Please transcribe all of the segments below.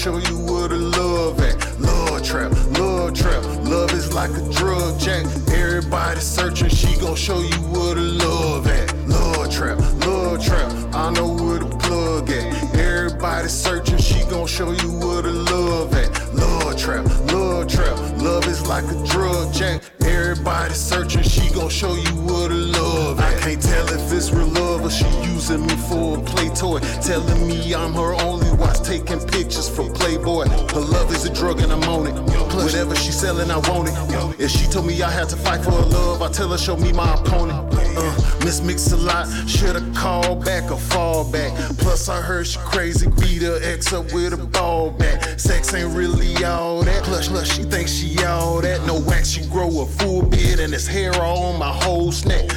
show you where the love at. Love trap, love trap, love is like a drug jack. Everybody searching, she gon' show you where the love at. Love trap, love trap, I know where the plug at. Everybody searching, she gon' show you where the love at. Love trap, love trap, love is like a drug jack. Everybody searching, she gon' show you where the love at. I can't tell if it's real love or she using me for a play toy. Telling me I'm her watch, taking pictures for Playboy. Her love is a drug and I'm on it. Whatever she selling, I want it. If she told me I had to fight for her love, I tell her show me my opponent. Uh, Miss Mixalot, should've called back or fall back. Plus I heard she crazy, beat her ex up with a ball back. Sex ain't really all that. Plus, plus she thinks she all that. No wax, she grow a full beard and it's hair all on my whole snack.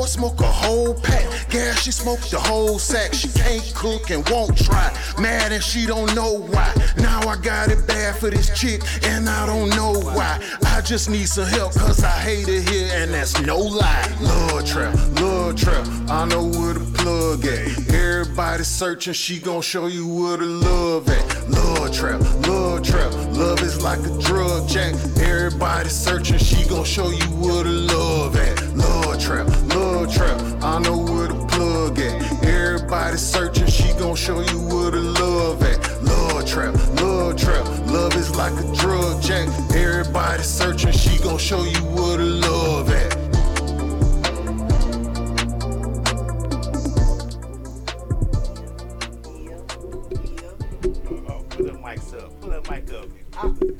Newport smoke a whole pack. Gas, she smoke the whole sack. She can't cook and won't try. Mad and she don't know why. Now I got it bad for this chick and I don't know why. I just need some help cause I hate it here and that's no lie. Love trap, love trap. I know where the plug at. Everybody searching, she gon' show you where the love at. Love trap, love trap. Love is like a drug jack. Everybody searching, she gon' show you where the love at. Love trap, trap. I know where the plug at. Everybody searching, she gon' show you where the love at. Love trap, love trap. Love is like a drug jack. Everybody searching, she gon' show you where the love at. Put the mics up. Put the mic up. Ah.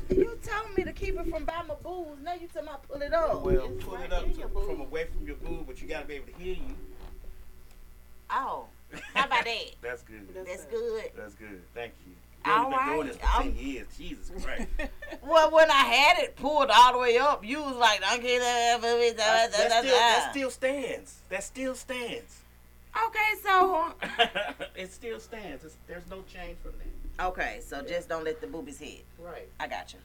Keep it from by my boobs. Now you tell me I pull it up. Well, pull it up to, from away from your boob, but you gotta be able to hear you. Oh, how about that? That's good. That's good. That's good. Thank you. You All only been doing this for I'm- 10 years. Jesus Christ. Well, when I had it pulled all the way up, you was like, I "Don't get that." that, that still, that still stands. That still stands. Okay, so it still stands. It's, there's no change from that. okay, so just don't let the boobies hit. Right. I got you.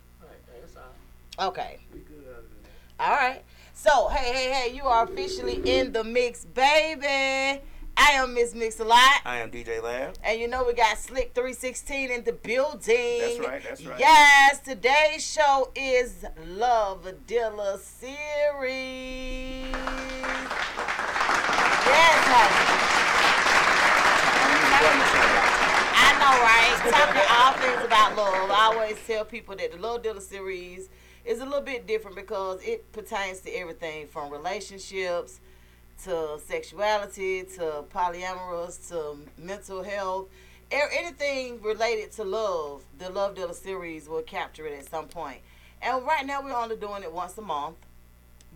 Right. That's all. Okay. We good other than that. All right. So, hey, hey, hey, you are officially in the mix, baby. I am Miss Mixalot. I am DJ Lab. And you know we got Slick 316 in the building. That's right, that's right. Yes, today's show is Love Dealer series. Yes, honey. I know, right? Talking all things about love. I always tell people that the Love Dealer series is a little bit different because it pertains to everything from relationships to sexuality to polyamorous to mental health. Anything related to love, the Love Dealer series will capture it at some point. And right now we're only doing it once a month.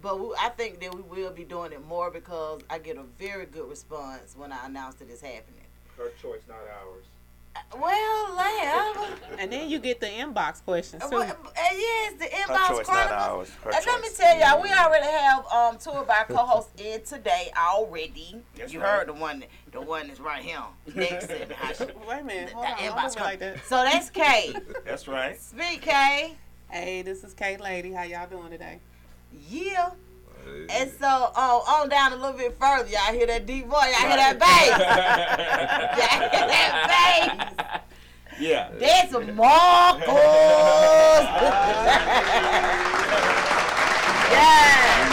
But we, I think that we will be doing it more because I get a very good response when I announce that it's happening. Her choice, not ours. Well, Lamb. And then you get the inbox questions too. Well, uh, yes, the inbox choice, not chronicles. ours. Her and let me tell y'all, we already have um two of our co-hosts in today already. That's you right. heard the one, that- the one that's right here next to the house. Wait a minute, The hold on, don't inbox move like that. So that's Kay. That's right. Speak, Kay. Hey, this is Kate Lady. How y'all doing today? Yeah. And so um, on down a little bit further, y'all hear that deep voice, y'all hear that bass. y'all hear that bass. Yeah. That's Marcus. yes.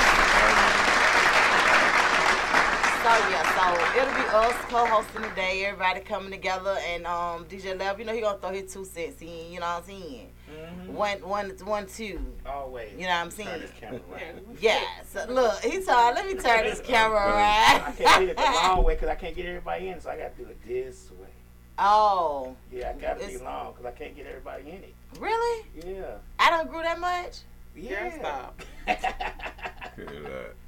So yeah, so it'll be us co-hosting today. Everybody coming together, and um, DJ Love, you know he gonna throw his two cents in. You know what I'm saying? One, one, one, two. Always. You know what I'm saying? Turn this camera around. Yeah. So look, he told, let me turn this camera around. I can't get it the long way because I can't get everybody in, so I got to do it this way. oh, Yeah, I got to be It's- long because I can't get everybody in it. really? Yeah. I don't grew that much. Yeah. Girl, stop.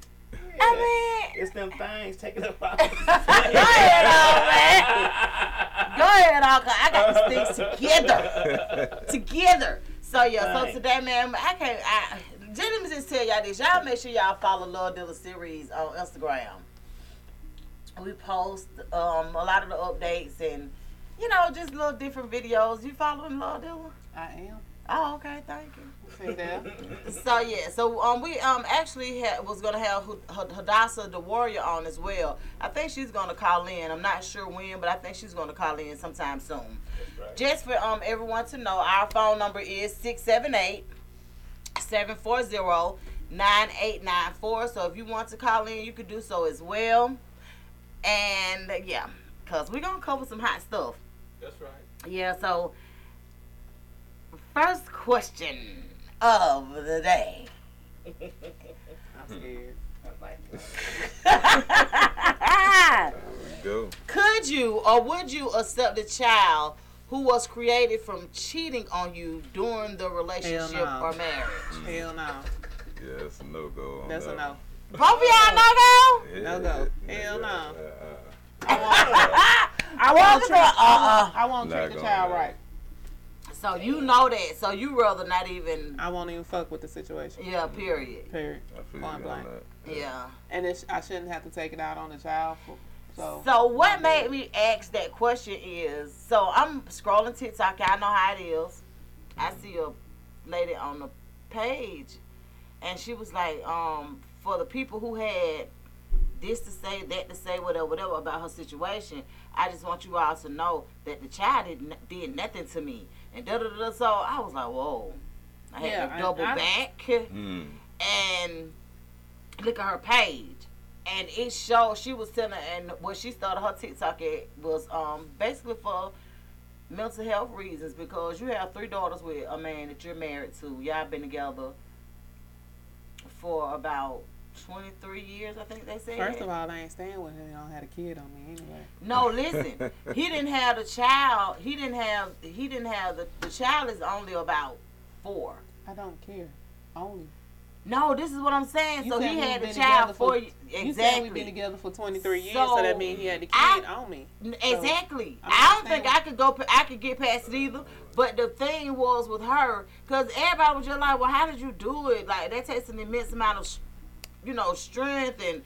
I mean, It's them things taking up all go ahead, on, man. Go ahead, on, 'cause I got these things together, together. So yeah, so Right. today, man, I can't. I, let me just tell y'all this. Y'all make sure y'all follow Love Dealer series on Instagram. We post um, a lot of the updates and you know just little different videos. You following Love Dealer? I am. Oh, okay, thank you. So yeah, so um, we um actually had, was gonna have H- H- Hadassah the Warrior on as well. I think she's gonna call in. I'm not sure when, but I think she's gonna call in sometime soon. Just for um everyone to know, our phone number is 678 740 9894. So if you want to call in, you could do so as well. And uh, yeah, cause we're gonna cover some hot stuff. That's right. Yeah, so first question of the day. I'm scared. I'm like, go. Could you or would you accept a child who was created from cheating on you during the relationship no. or marriage? Hell no. Yeah, it's a no go. That's a no. Both of y'all no go? No go. Hell no. Uh, I Well, won't treat. uh-uh. I won't treat the child right. So you know that. So you rather not even. I won't even fuck with the situation. Yeah. Period. Period. I Point blank. Yeah. And it's, I shouldn't have to take it out on the child. For, so. So what made me ask that question is, so I'm scrolling TikTok. I know how it is. I see a lady on the page, and she was like, um, for the people who had this to say, that to say, whatever, whatever about her situation, I just want you all to know that the child did, did nothing to me. And da da da. da. So I was like, whoa. I had Yeah, to I- double I- back Hmm. and look at her page and it showed she was telling and what she started her tiktok at was um basically for mental health reasons because you have three daughters with a man that you're married to y'all been together for about 23 years i think they said First of all, I ain't staying with him. He don't have a kid on me anyway. no listen he didn't have a child he didn't have he didn't have the, the child is only about four I don't care. Only. no this is what i'm saying You so he had a child for for- you said we've been together for 23 years, so, So, that means he had the kid I- on me. Exactly. I I don't think I could go. I could get past it either. But the thing was with her, because everybody was just like, "Well, how did you do it? Like that takes an immense amount of, you know, strength." And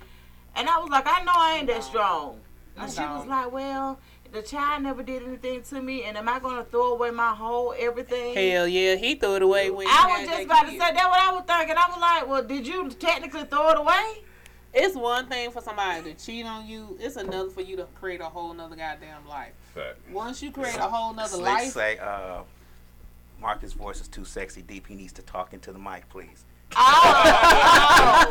and I was like, "I know I ain't that strong." And I she was don't. like, "Well, the child never did anything to me, and am I gonna throw away my whole everything?" Hell yeah, he threw it away when he I had was just that about to say that. What I was thinking, I was like, "Well, did you technically throw it away?" It's one thing for somebody to cheat on you. It's another for you to create a whole nother goddamn life. Fact. Once you create a whole nother Slick life, say, uh, Marcus' voice is too sexy deep. He needs to talk into the mic, please. Oh,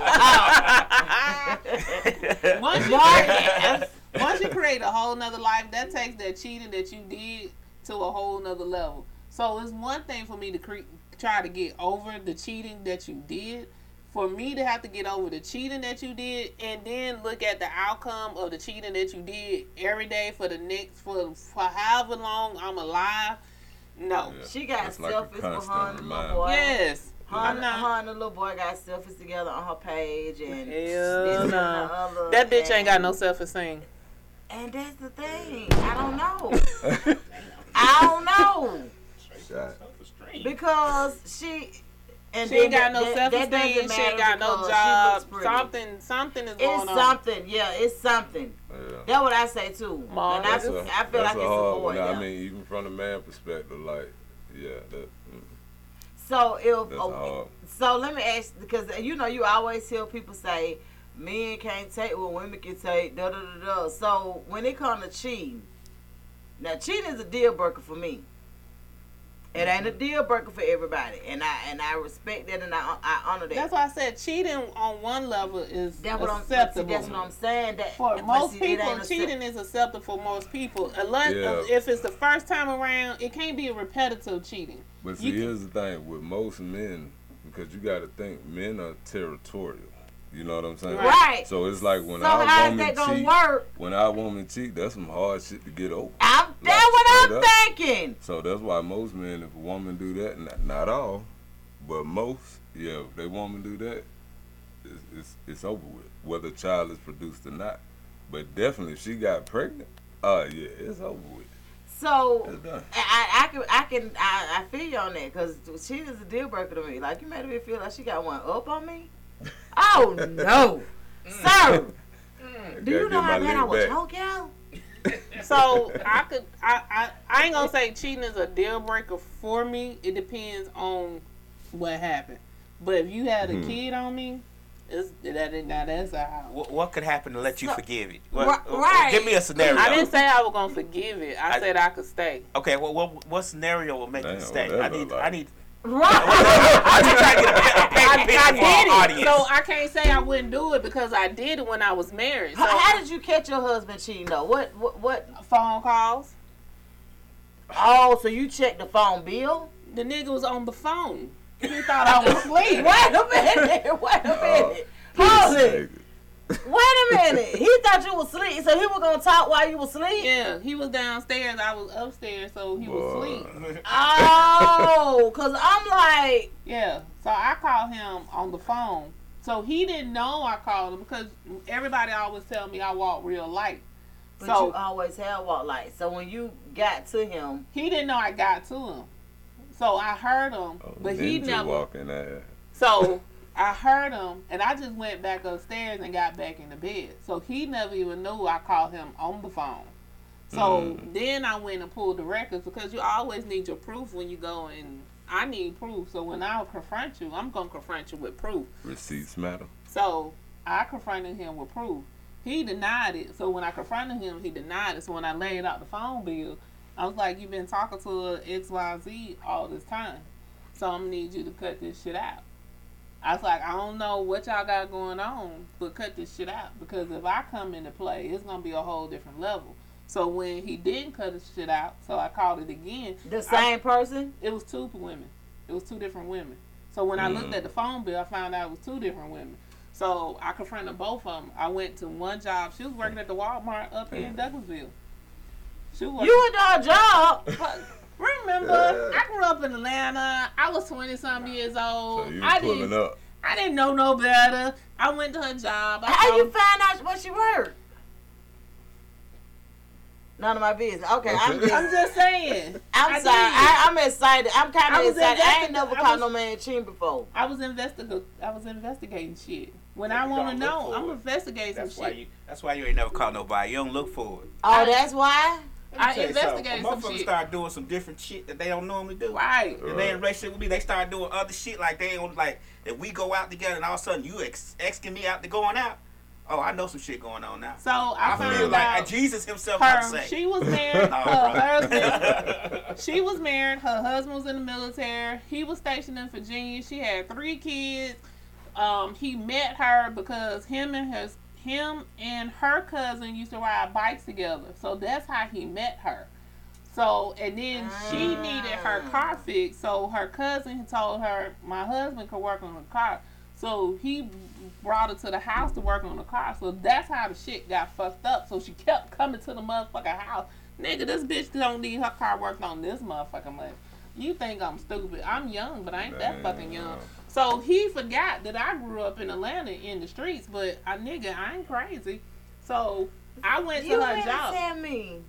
once you, Marcus. once you create a whole nother life, that takes that cheating that you did to a whole nother level. So it's one thing for me to cre- try to get over the cheating that you did. For me to have to get over the cheating that you did, and then look at the outcome of the cheating that you did every day for the next for for however long I'm alive. No. Yeah. She got That's like selfish behind the boy. Yes. Her, I'm her not. and the little boy got selfies together on her page and Hell this and the no. other, That bitch ain't got and- no self esteem. And that's the thing. I don't know. I don't know Shot. because she. And She ain't then got no that- self that doesn't esteem. She ain't got no job. looks. Something, something is going It's on. something. Yeah, it's something. Yeah. That's what I say too. Ma, and I, that's That's a- a, I feel that's like a it's a hard boy. one. Yeah. I mean, even from the man perspective, like, yeah, that, so if that's oh. So let me ask, because uh, you know you always hear people say men can't take what women can take. Da da da da. So when it comes to cheating, now cheating is a deal breaker for me. It ain't a mm-hmm. deal breaker for everybody, and I and I respect that and I uh, I honor that. That's why I said cheating on one level is That's what I'm acceptable. That's what I'm saying. That for most see, people, ain't accept- cheating is acceptable for most people. Unless Yeah. if it's the first time around, it can't be a repetitive cheating. But see, here's the thing with most men, because you got to think men are territorial. You know what I'm saying? Right. So it's like when So our woman cheat, work? when our woman cheat, that's some hard shit to get over. I'm, Like, that's what I'm up. thinking. So that's why most men, if a woman do that, not, not all, but most, yeah, if they woman do that, it's, it's it's over with. Whether child is produced or not, but definitely if she got pregnant, oh yeah, it's over with. So I, I can I can I, I feel you on that because she is a deal breaker to me. Like you made me feel like she got one up on me. Oh no, sir. Do you know how my bad I leg will back. choke y'all? So I could I, I I ain't gonna say cheating is a deal breaker for me. It depends on what happened. But if you had a Mhm. kid on me, it's that now that's a What, what could happen to let you So- forgive it? Ri- What, uh, right. Give me a scenario. I didn't say I was gonna forgive it. I, I- said I could stay. Okay, well, what what scenario will make Damn, you stay? I need like? I need. Right. I'm just trying to get a, a I, paint I picture for did it, audience. so I can't say I wouldn't do it because I did it when I was married. So How, how did you catch your husband cheating though? What what what? phone calls. Oh, so you checked the phone bill? The nigga was on the phone. He thought I was asleep. Wait a minute. Wait a uh, minute. Hold it. Wait a minute. He thought you was asleep, so he was gonna talk while you was asleep. Yeah, he was downstairs. I was upstairs, so he was Boy. asleep. Oh, cause I'm like, Yeah, so I called him on the phone. So he didn't know I called him because everybody always tell me I walk real light. but So- you always have walk light. So when you got to him, He didn't know I got to him. So I heard him, Oh, but he never. walking. So I heard him, and I just went back upstairs and got back in the bed. So he never even knew I called him on the phone. So Mm. then I went and pulled the records because you always need your proof when you go and I need proof. So when I confront you, I'm gonna confront you with proof. Receipts matter. So I confronted him with proof. He denied it. So when I confronted him, he denied it. So when I laid out the phone bill, I was like, "You've been talking to X Y Z all this time, so I'm gonna need you to cut this shit out." I was like, "I don't know what y'all got going on, but cut this shit out because if I come into play, it's gonna be a whole different level." So when he didn't cut his shit out, so I called it again. the same person. It was two women. It was two different women. So when I looked Mm. at the phone bill, I found out it was two different women. So I confronted both of them. I went to one job. She was working at the Walmart up here in Douglasville. She was. You and our job. But remember, I grew up in Atlanta. I was twenty some years old. So you I pulling didn't. up. I didn't know no better. I went to her job. I How you find out what she worked? None of my business. Okay, I'm just, I'm just saying. I'm I sorry. I, I'm excited. I'm kind of excited. I ain't investing- never I caught was- no man cheating before. I was investigating. I was investigating shit. When Yeah, I want to know, I'm it. investigating some That's why shit. you. That's why you ain't never caught nobody. You don't look for it. Oh, that's why. I tell you something. investigated some motherfuckers shit. start doing some different shit that they don't normally do. Right. If they in relationship with me, they start doing other shit like they don't like. If we go out together and all of a sudden you ex- asking me out to going out, oh, I know some shit going on now. So I, I found feel like out uh, Jesus himself her. say. She was married. No, her husband. She was married. Her husband was in the military. He was stationed in Virginia. She had three kids. Um, he met her because him and his him and her cousin used to ride bikes together. So that's how he met her. So and then she ah. needed her car fixed. So her cousin told her my husband could work on the car. So he brought her to the house to work on the car. So that's how the shit got fucked up. So she kept coming to the motherfucking house. Nigga, this bitch don't need her car worked on this motherfucking month. You think I'm stupid. I'm young, but I ain't that fucking young. So he forgot that I grew up in Atlanta in the streets, but I nigga, I ain't crazy. So I went to her job. tell me.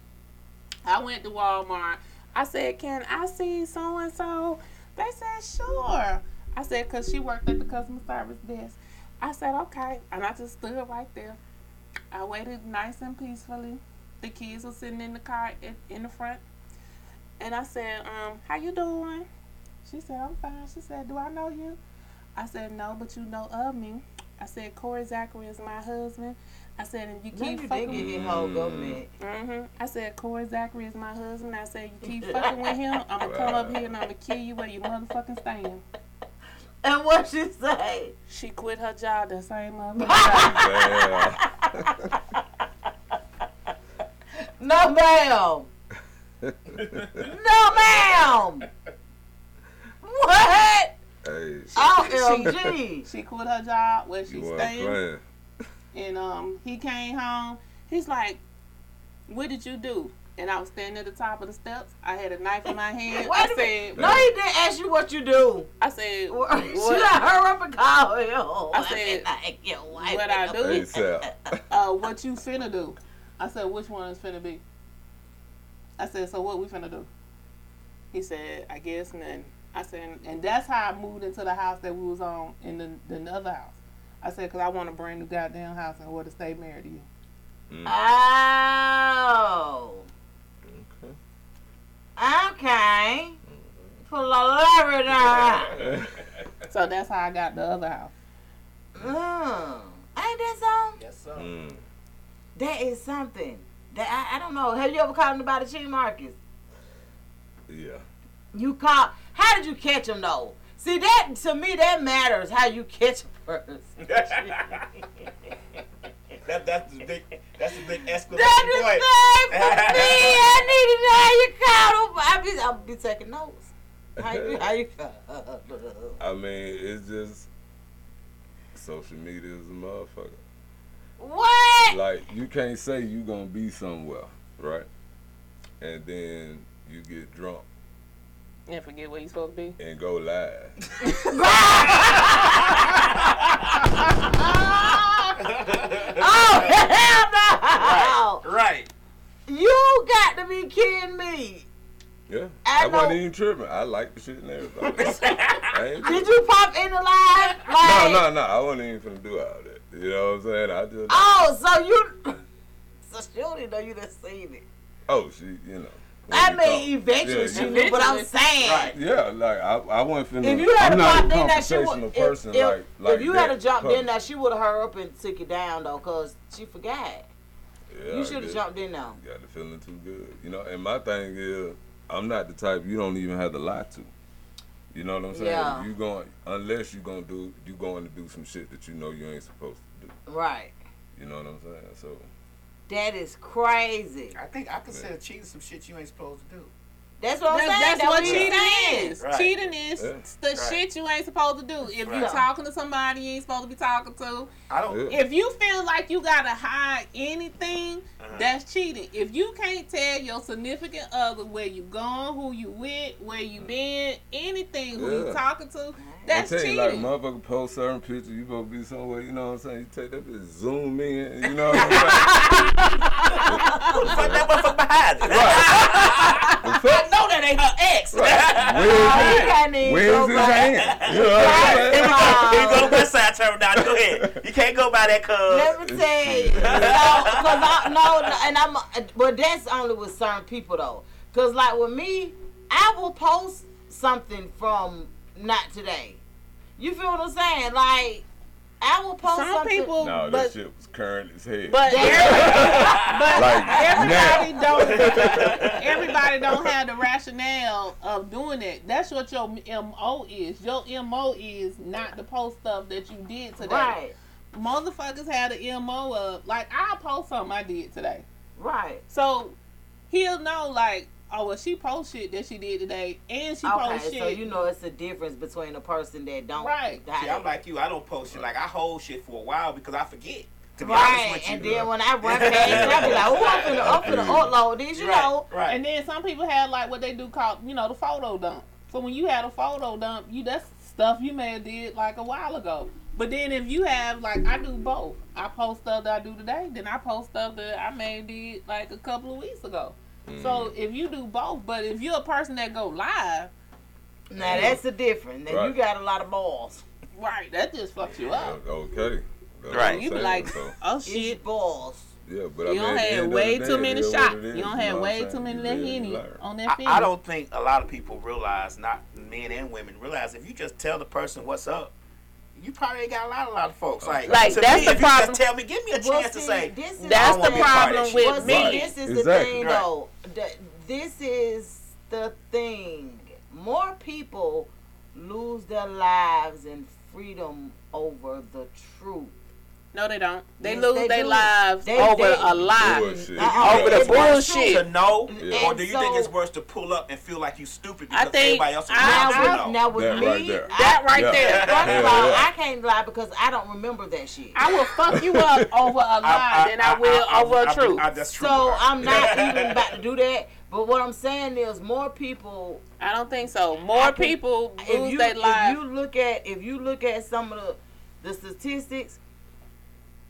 I went to Walmart. I said, "Can I see so and so?" They said, "Sure." I said, "Cause she worked at the customer service desk." I said, "Okay," and I just stood right there. I waited nice and peacefully. The kids were sitting in the car in, in the front, and I said, "Um, how you doing?" She said, "I'm fine." She said, "Do I know you?" I said, "No, but you know of me." I said, "Corey Zachary is my husband." I said, "And you No, keep you fucking with get his whole government. hmm I said, Corey Zachary is my husband. I said, you keep fucking with him, I'm going to come up here and I'm going to kill you where you motherfucking stand. And what she say? She quit her job that same motherfucker. No, ma'am. no, ma'am. What? Hey, OMG. she quit her job where she you weren't staying. And um, he came home. He's like, what did you do? And I was standing at the top of the steps. I had a knife in my hand. Wait I a minute. said, No, he didn't ask you what you do. I said, She what, let her up and call him. I said, like, your wife what I do? ASAP. uh, what you finna do? I said, which one is finna be? I said, so what we finna do? He said, I guess nothing. I said, and that's how I moved into the house that we was on in the, the other house. I said, cause I want a brand new goddamn house and want to stay married to you. Mm. Oh. Okay. Okay. Put a lot on. So that's how I got the other house. Mm. Ain't that something? Yes, sir. Mm. That is something. That I, I don't know. Have you ever caught anybody cheating, Marcus? Yeah. You caught. How did you catch him though? See that to me that matters. How you catch a person. that, that's the big. That's the big exclamation That is point. bad for me. I need to know how you caught them. I be I'll be taking notes. How you how you caught 'em? I mean, it's just social media is a motherfucker. What? Like you can't say you gonna be somewhere, right? And then you get drunk And forget what you supposed to be. and go live. Oh hell no! Right. You got to be kidding me. Yeah. I I, wasn't even tripping. I like the shit and everything. I Did you pop in the live? No, Like, no, no. I wasn't even gonna do all that. You know what I'm saying? I just. Oh, so you. So she don't even know you done seen it. Oh, she, you know. I mean, eventually Yeah, she you- knew, but I'm saying. Right. Yeah, like I, I wasn't finna. If you had I'm a not a she would. confrontational If, person if, like, like if you had a that, jumped in there, she would have her up and took it down though, cause she forgot. Yeah, you should have jumped in there. Got the feeling too good, you know. And my thing is, I'm not the type you don't even have to lie to. You know what I'm saying? Yeah. You going unless you gonna do you going to do some shit that you know you ain't supposed to do. Right. You know what I'm saying? So That is crazy. I think I consider cheating some shit you ain't supposed to do. That's what I'm That's, saying. that's That's what we cheating saying. is. Right. Cheating is Yeah. the Right. shit you ain't supposed to do. If you Right. talking to somebody you ain't supposed to be talking to, I don't. If you feel like you gotta hide anything, Uh-huh. that's cheating. If you can't tell your significant other where you going, who you with, where you been, anything, who you talking to, I that's tell you, like cheating. motherfucker post certain pictures, you supposed to be somewhere. You know what I'm saying? You take that bitch, zoom in. You know what I'm saying? Fuck that motherfucker behind it. The I know that ain't her ex. Right. Where's Oh, his you can't Where's his back. hand? You know what I'm Here we saying? go. Here we go to West Side Terminal. Go ahead. You can't go by that cuz. Let me tell you, no, cause I no, no, and I'm, but that's only with certain people though. Cause like with me, I will post something from not today. You feel what I'm saying? Like, I will post Some something. people, No, but that shit was current as hell. but, but Like, everybody now. don't. everybody don't have the rationale of doing it. That's what your mo is. Your mo is not to post stuff that you did today. Right, Motherfuckers had an mo of like I'll post something I did today. right. So he'll know like, oh well she post shit that she did today and she post Okay, shit. so you know it's a difference between a person that don't Right. See, I'm like you. I don't post shit. Like, I hold shit for a while because I forget. To be Right, honest you. and then when I run past, it, I be like, "Oh, I'm finna, I'm finna upload this," you right, know. Right. And then some people have like what they do called, you know, the photo dump. So when you had a photo dump, you that's stuff you may have did like a while ago. But then if you have like I do both. I post stuff that I do today, then I post stuff that I may have did like a couple of weeks ago. So if you do both, but if you're a person that go live, Now mm. that's the difference. Now you got a lot of balls. right, that just fucks you up. Okay. That's Right. You be like, so, oh It's shit. balls. yeah, but You mean, don't at the have way too many it is what shots. You don't have way too many You that live, you henny on that I. I don't think a lot of people realize, not men and women, realize if you just tell the person what's up, you probably got a lot, a lot of folks. Like, Like, to that's me, the if problem. You just tell me, give me a Well, chance to say. this is That's the wanna be a part of problem that with Well, shit. see, me. this is the thing, Right. though. Th- This is the thing. More people lose their lives and freedom over the truth. No, they don't. They Yes, lose their lives They- over they- a lie. Bullshit. Uh-uh. Over the It's not bullshit. To know, Yeah. or do you And think it's worse to pull up and feel like you stupid I because think everybody else I- around Now, you I- know? now with That me, right there. I- That right Yeah. there. First of all. I can't lie because I don't remember that shit. I will fuck you up over a lie than I will over a truth. I, that's true. So I'm not even about to do that. But what I'm saying is, more people. I don't think so. More people lose you their if lives. you look at if you look at some of the the statistics,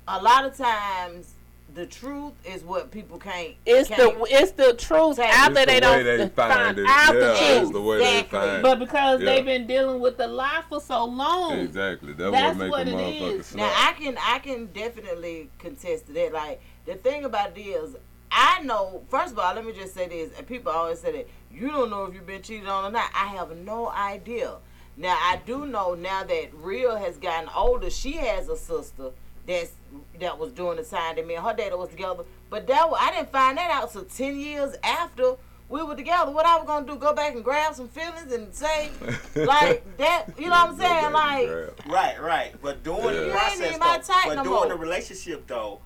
a lot of times the truth is what people can't. It's can't, the it's the truth after It's they the don't they find find it. out Yeah, the it's truth. the way they Exactly. find But because Yeah. they've been dealing with the lie for so long, Exactly. That's, That's what what make it a motherfucker is. snap. Now I can I can definitely contest to that. Like the thing about it is, I know. First of all, let me just say this, and people always say that you don't know if you've been cheated on or not. I have no idea. Now I do know now that Real has gotten older. She has a sister that's that was during the time that me and her dad was together. But that wa- I didn't find that out till ten years after we were together. What I was gonna do? Go back and grab some feelings and say like that? You know what I'm saying? and Like. Right, right. But during Yeah. the You ain't process, my though, but no during more. the relationship, though,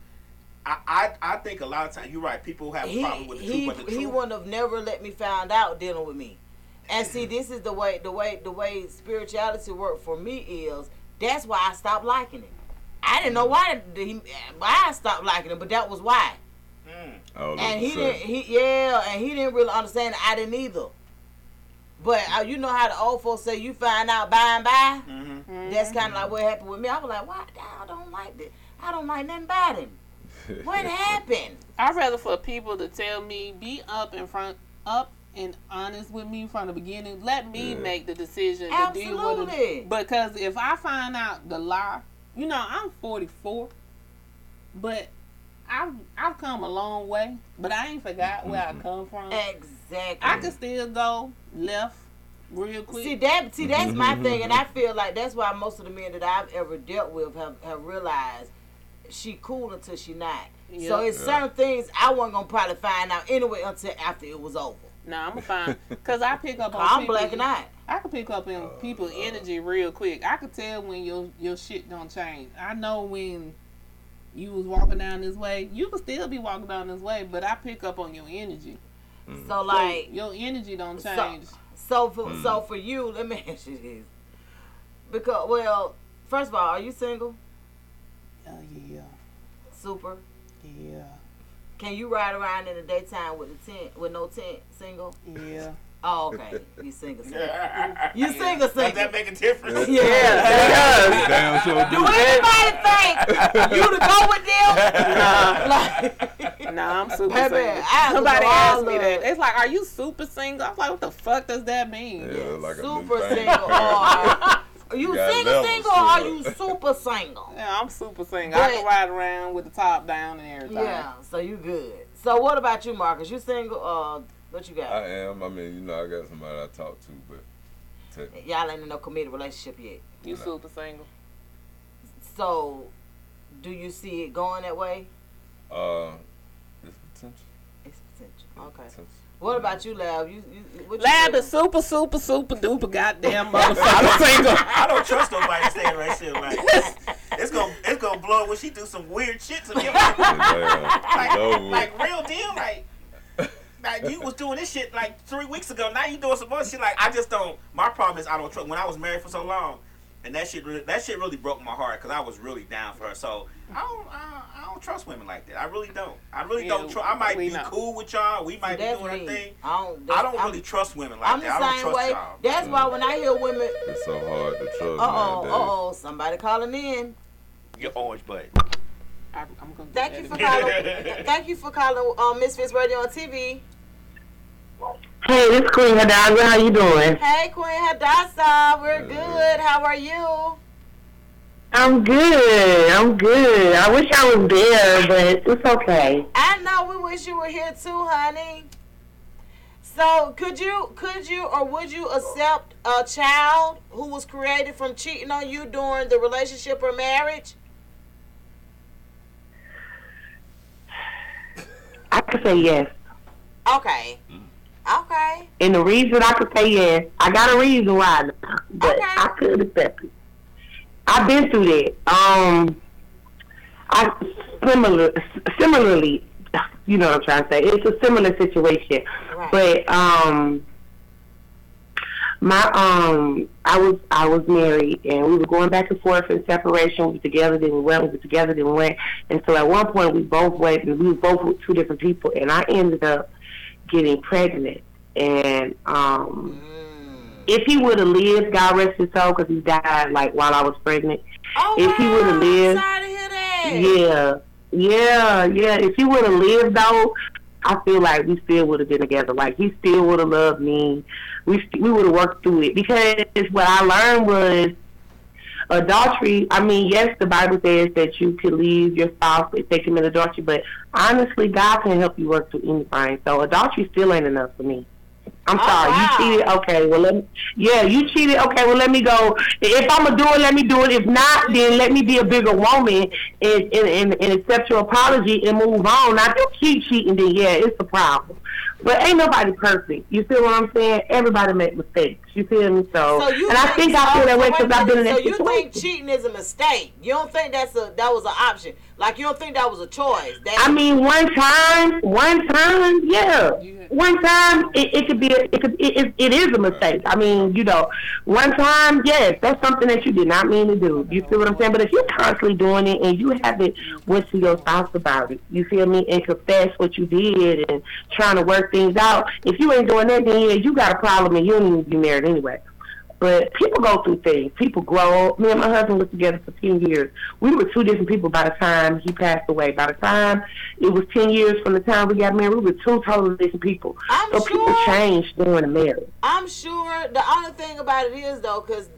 I, I I think a lot of times you're right. People have a he problem with the he truth, but the he truth. wouldn't have never let me find out dealing with me. And see, this is the way the way the way spirituality worked for me is that's why I stopped liking it. I didn't know why he, why I stopped liking him, but that was why. Mm. All And he didn't he yeah, and he didn't really understand. it. I didn't either. But uh, you know how the old folks say you find out by and by. hmm That's kind of like what happened with me. I was like, why? I don't like this. I don't like nothing about him. What happened? I'd rather for people to tell me, be up in front, up and honest with me from the beginning. Let me Yeah. make the decision to deal with it. Because if I find out the lie, you know, I'm 44, but I've I've come a long way, but I ain't forgot where I come from. Exactly. I can still go left real quick. See that see that's my mm-hmm. thing and I feel like that's why most of the men that I've ever dealt with have, have realized she cool until she not. So Yeah. it's Yeah. certain things I wasn't gonna probably find out anyway until after it was over. Nah, I'm fine. Cause I pick up on I'm people- black and out. I can pick up in uh, people's uh. energy real quick. I can tell when your your shit don't change. I know when you was walking down this way, you could still be walking down this way, but I pick up on your energy. Mm. So So like your energy don't change. so for Mm. so for you, let me ask you this. Because well, first of all, are you single? Oh yeah, Super. yeah, Can you ride around in the daytime with a tent with no tent single? yeah. Oh, okay. You single single. Yeah. You single Does single. that make a difference? Yeah. yeah. Damn sure Do do. anybody think you to go with them? like, Nah, I'm super Baby, single. I have to Somebody asked me that. It's like, are you super single? I'm like, what the fuck does that mean? Yeah, like super thing. single or are you got single levels single or are you super single? Yeah, I'm super single. I can ride around with the top down and everything. Yeah, so you good. So what about you, Marcus? You single? Uh, what you got? I am. I mean, you know, I got somebody I talk to, but technically, Y'all ain't in no committed relationship yet. You super single. So, do you see it going that way? uh, it's potential. It's potential. Okay. Potential. What about you, Lab? You, you what you Lad super, super, super duper goddamn motherfucker single. I don't trust nobody to stay in a relationship like this. It's gonna it's gonna blow when she do some weird shit to me. like, Yeah, it's over with. like real deal, like like you was doing this shit like three weeks ago. Now you doing some other shit. Like I just don't. My problem is I don't trust. When I was married for so long, and that shit really, that shit really broke my heart because I was really down for her. So I don't I, I don't trust women like that. I really don't. I really Yeah, don't trust. I might be know. cool with y'all. We might be doing our me. thing. I don't. I don't I'm- really trust women like I'm that. the I don't same trust way. y'all. That's why when I hear women, It's so hard to trust uh oh, uh oh, somebody calling in. Your orange butt. I, I'm gonna Thank you for calling. thank you for calling um, Misfits Radio on TV. Hey, it's Queen Hadassah. How you doing? Hey, Queen Hadassah, we're good. How are you? I'm good. I'm good. I wish I was there, but it's okay. I know we wish you were here too, honey. So, could you, could you, or would you accept a child who was created from cheating on you during the relationship or marriage? I could say yes. Okay. Okay. And the reason I could say yes, I got a reason why, but Okay. I could accept it. I've been through that. Um, I similar, similarly, you know what I'm trying to say. It's a similar situation, Right. but um, my um, I was I was married and we were going back and forth in separation. We were together, then we went. We were together, then we went. And so at one point we both went, and we were both with two different people, and I ended up getting pregnant. And um, Mm. if he would have lived, God rest his soul, because he died like while I was pregnant. Oh, If he wow. lived- Sorry to hear that. Yeah, yeah, yeah. If he would have lived though, I feel like we still would have been together. Like he still would have loved me. We st- we would have worked through it because what I learned was adultery. I mean, yes, the Bible says that you could leave your spouse if they commit adultery, but honestly, God can help you work through anything. So adultery still ain't enough for me. I'm Oh, sorry, wow. you cheated. Okay, well let me. Yeah, you cheated. Okay, well let me go. If I'm gonna do it, let me do it. If not, then let me be a bigger woman and and, and, and accept your apology and move on. Now, if you keep cheating, then yeah, it's a problem. But ain't nobody perfect. You feel what I'm saying? Everybody make mistakes. You feel me? So, So you and I think I feel oh, that way because I've been in so that you think situation. cheating is a mistake? You don't think that's a that was an option? Like you don't think that was a choice? That I mean, one time, one time, yeah, one time it, it could be, a, it could, it, it, it is a mistake. I mean, you know, one time, yes, that's something that you did not mean to do. You feel what I'm saying? But if you're constantly doing it and you haven't went to your spouse about it, you feel me, and confess what you did and trying to work things out. If you ain't doing that, then yeah, you got a problem and you don't even be married anyway. But people go through things. People grow. Me and my husband was together for 10 years. We were two different people by the time he passed away. By the time it was 10 years from the time we got married, we were two totally different people. I'm so people change during the marriage. I'm sure the only thing about it is though, because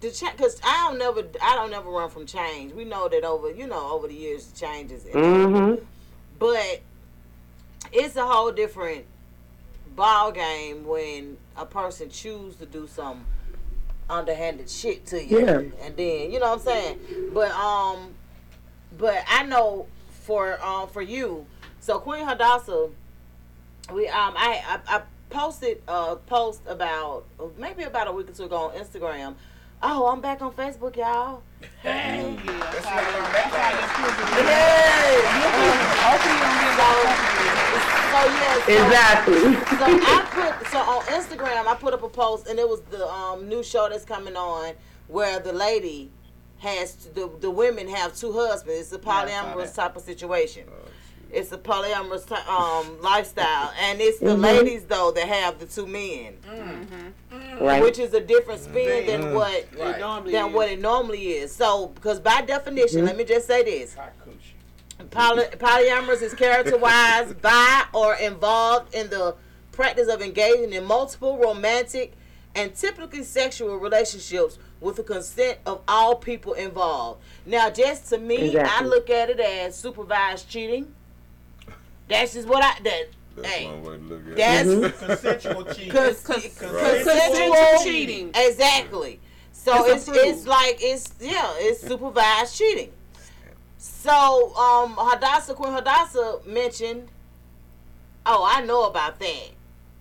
the because I don't never I don't never run from change. We know that over you know over the years the changes, hmm but it's a whole different ball game when a person choose to do some underhanded shit to you, Yeah. and then you know what I'm saying. But um, but I know for um for you, so Queen Hadassah, we um I I, I posted a post about maybe about a week or two ago on Instagram. Oh, I'm back on Facebook, y'all. Hey. That's how you learn that. So yeah, so, Exactly. so I put so on Instagram I put up a post and it was the um, new show that's coming on where the lady has the the women have two husbands. It's a polyamorous type of situation. It's a polyamorous ty- um, lifestyle, and it's the Mhm. ladies though that have the two men, right. which is a different spin than what Right. normally than is. what it normally is. So, because by definition, let me just say this: Poly- polyamorous is characterized by or involved in the practice of engaging in multiple romantic and typically sexual relationships with the consent of all people involved. Now, just to me, I look at it as supervised cheating. That's just what I that. That's Hey, one way to look at that's it. Consensual cheating. cons- Cons- consensual consensual cheating. Exactly. So It's it's it's like it's yeah, it's supervised cheating. So um Hadassah Queen Hadassah mentioned Oh, I know about that.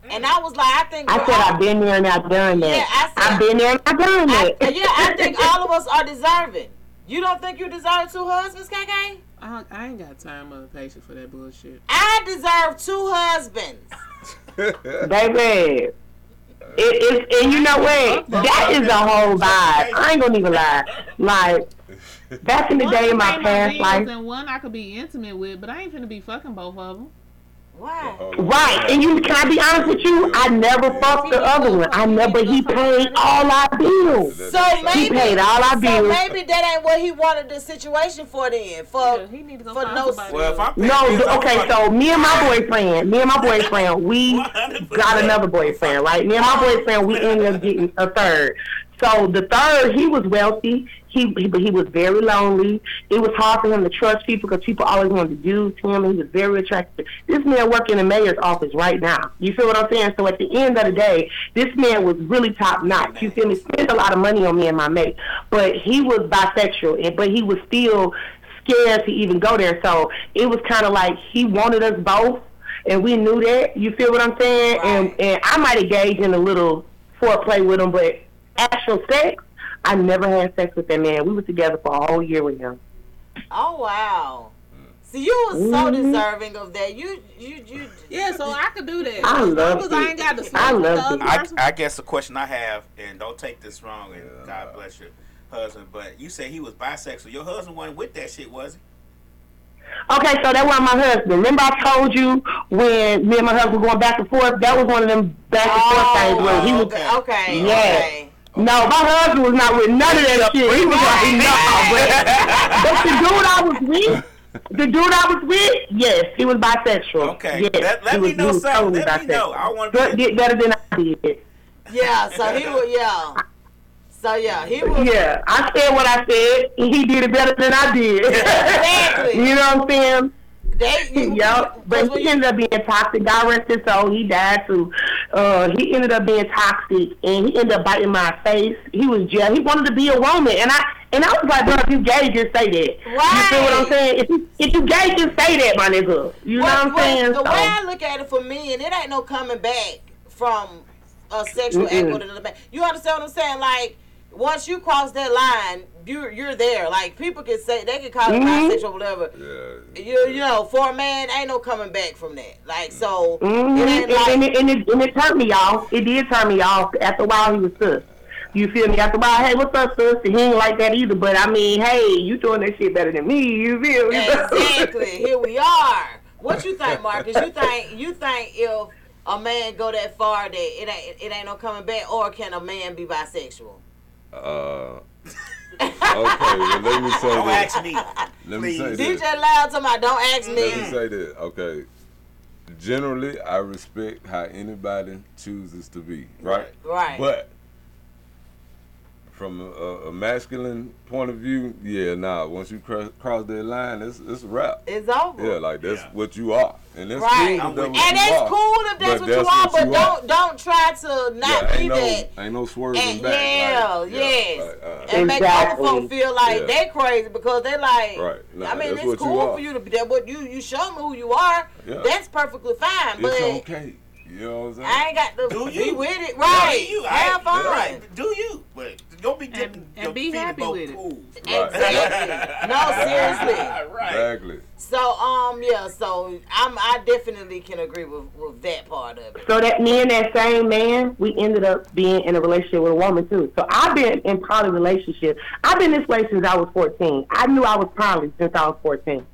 And I was like, I think I said I've been there and I've done that. Yeah, I said- I've been there and I've done I, yeah, I think all of us are deserving. You don't think you deserve two husbands, KK? I, I ain't got time or patience for that bullshit. I deserve two husbands. Baby. It, it, and you know what? That is a whole vibe. I ain't gonna even lie. Like, back in the One day in my pay my past bills life, and one I could be intimate with, but I ain't finna be fucking both of them. Why? Right, and you can I be honest with you? I never fucked the other one. I never. He paid all our bills. So maybe He paid all our so bills. maybe that ain't what he wanted the situation for then. For Yeah, he need to go for no- Well, if. I'm No, bills, th- I'm okay, so me and my boyfriend, me and my boyfriend, we got another boyfriend, right? Me and my boyfriend, we ended up getting a third. So the third, he was wealthy. He, he but he was very lonely. It was hard for him to trust people because people always wanted to use him. He was very attractive. This man working in the mayor's office right now. You feel what I'm saying? So at the end of the day, this man was really top notch. You feel me? Spent a lot of money on me and my mate, but he was bisexual, and but he was still scared to even go there. So it was kind of like he wanted us both, and we knew that. You feel what I'm saying? Right. And and I might engage in a little foreplay with him, but actual sex, I never had sex with that man. We were together for a whole year with him. Oh wow. See, you was so Mhm. deserving of that. You you you. Yeah, so I could do that. I as love long as I it. ain't got to I love it. I. I guess the question I have, and don't take this wrong, and Yeah, God bless your husband, but you say he was bisexual. Your husband wasn't with that shit, was he? Okay, so that was my husband. Remember I told you when me and my husband were going back and forth? That was one of them back and forth things where he was. okay, okay, Yeah. okay. No, my husband was not with none of that shit. He was like, no, but, but the dude I was with, the dude I was with, yes, he was bisexual. Okay, yes, let, let he me know he was something. totally let me know. I want to be. better than I did. Yeah, so he was yeah. So yeah, he was. Yeah, I said what I said. He did it better than I did. Exactly. you know what I'm saying? They, you, Yep. But he ended up being toxic. God rest his soul. He died too. Uh, he ended up being toxic, and he ended up biting my face. He was jail. He wanted to be a woman, and I and I was like, bro, if you gay, just say that. You feel what I'm saying? If you if you gay, just say that, my nigga. You know what I'm Well, saying? The So- way I look at it for me, and it ain't no coming back from a sexual act Mm-mm. with another man. You understand what I'm saying? Like once you cross that line, you're you're there. Like people can say they can call it Mhm. bisexual, whatever. Yeah. You you know, for a man, ain't no coming back from that. Like so, Mhm. it And, like and, it, and, it, and it turned me off. It did turn me off. After a while, he was sus. You feel me? After a while, hey, what's up, sis? He ain't like that either. But I mean, hey, you doing that shit better than me. You feel me? exactly. Here we are. What you think, Marcus? You think you think if a man go that far that it ain't it ain't no coming back, or can a man be bisexual? Uh, okay, well, let me say Don't this. ask me. Let me say Please. this. DJ Loud talking about don't ask Let me me. say this. Okay. Generally, I respect how anybody chooses to be, right? Right. But from a, a masculine point of view, yeah, nah. Once you cross, cross that line, it's it's a wrap. It's over. Yeah, like that's Yeah. what you are, and that's Right. cool. I'm If that's what and you it's are. cool if that's But what you are, what but you don't don't try to not yeah, be ain't no, that. ain't no swerving And back. yeah, like, yes. like, uh, and make Exactly. other folks feel like Yeah. they crazy because they like. Right. Nah, I mean, it's what you cool for you to be that, but you you show me who you are. Yeah. That's perfectly fine. But it's okay. You know what I'm saying? I ain't got to Do be you? with it. Yeah, Right. you, Have I- fun. Right. Do you? But don't be dipping and your be feet in happy both with it. Right. Exactly. no, seriously. right. Exactly. So um yeah, so I'm I definitely can agree with with that part of it. So that me and that same man, we ended up being in a relationship with a woman too. So I've been in poly relationship. I've been this way since I was 14. I knew I was poly since I was 14.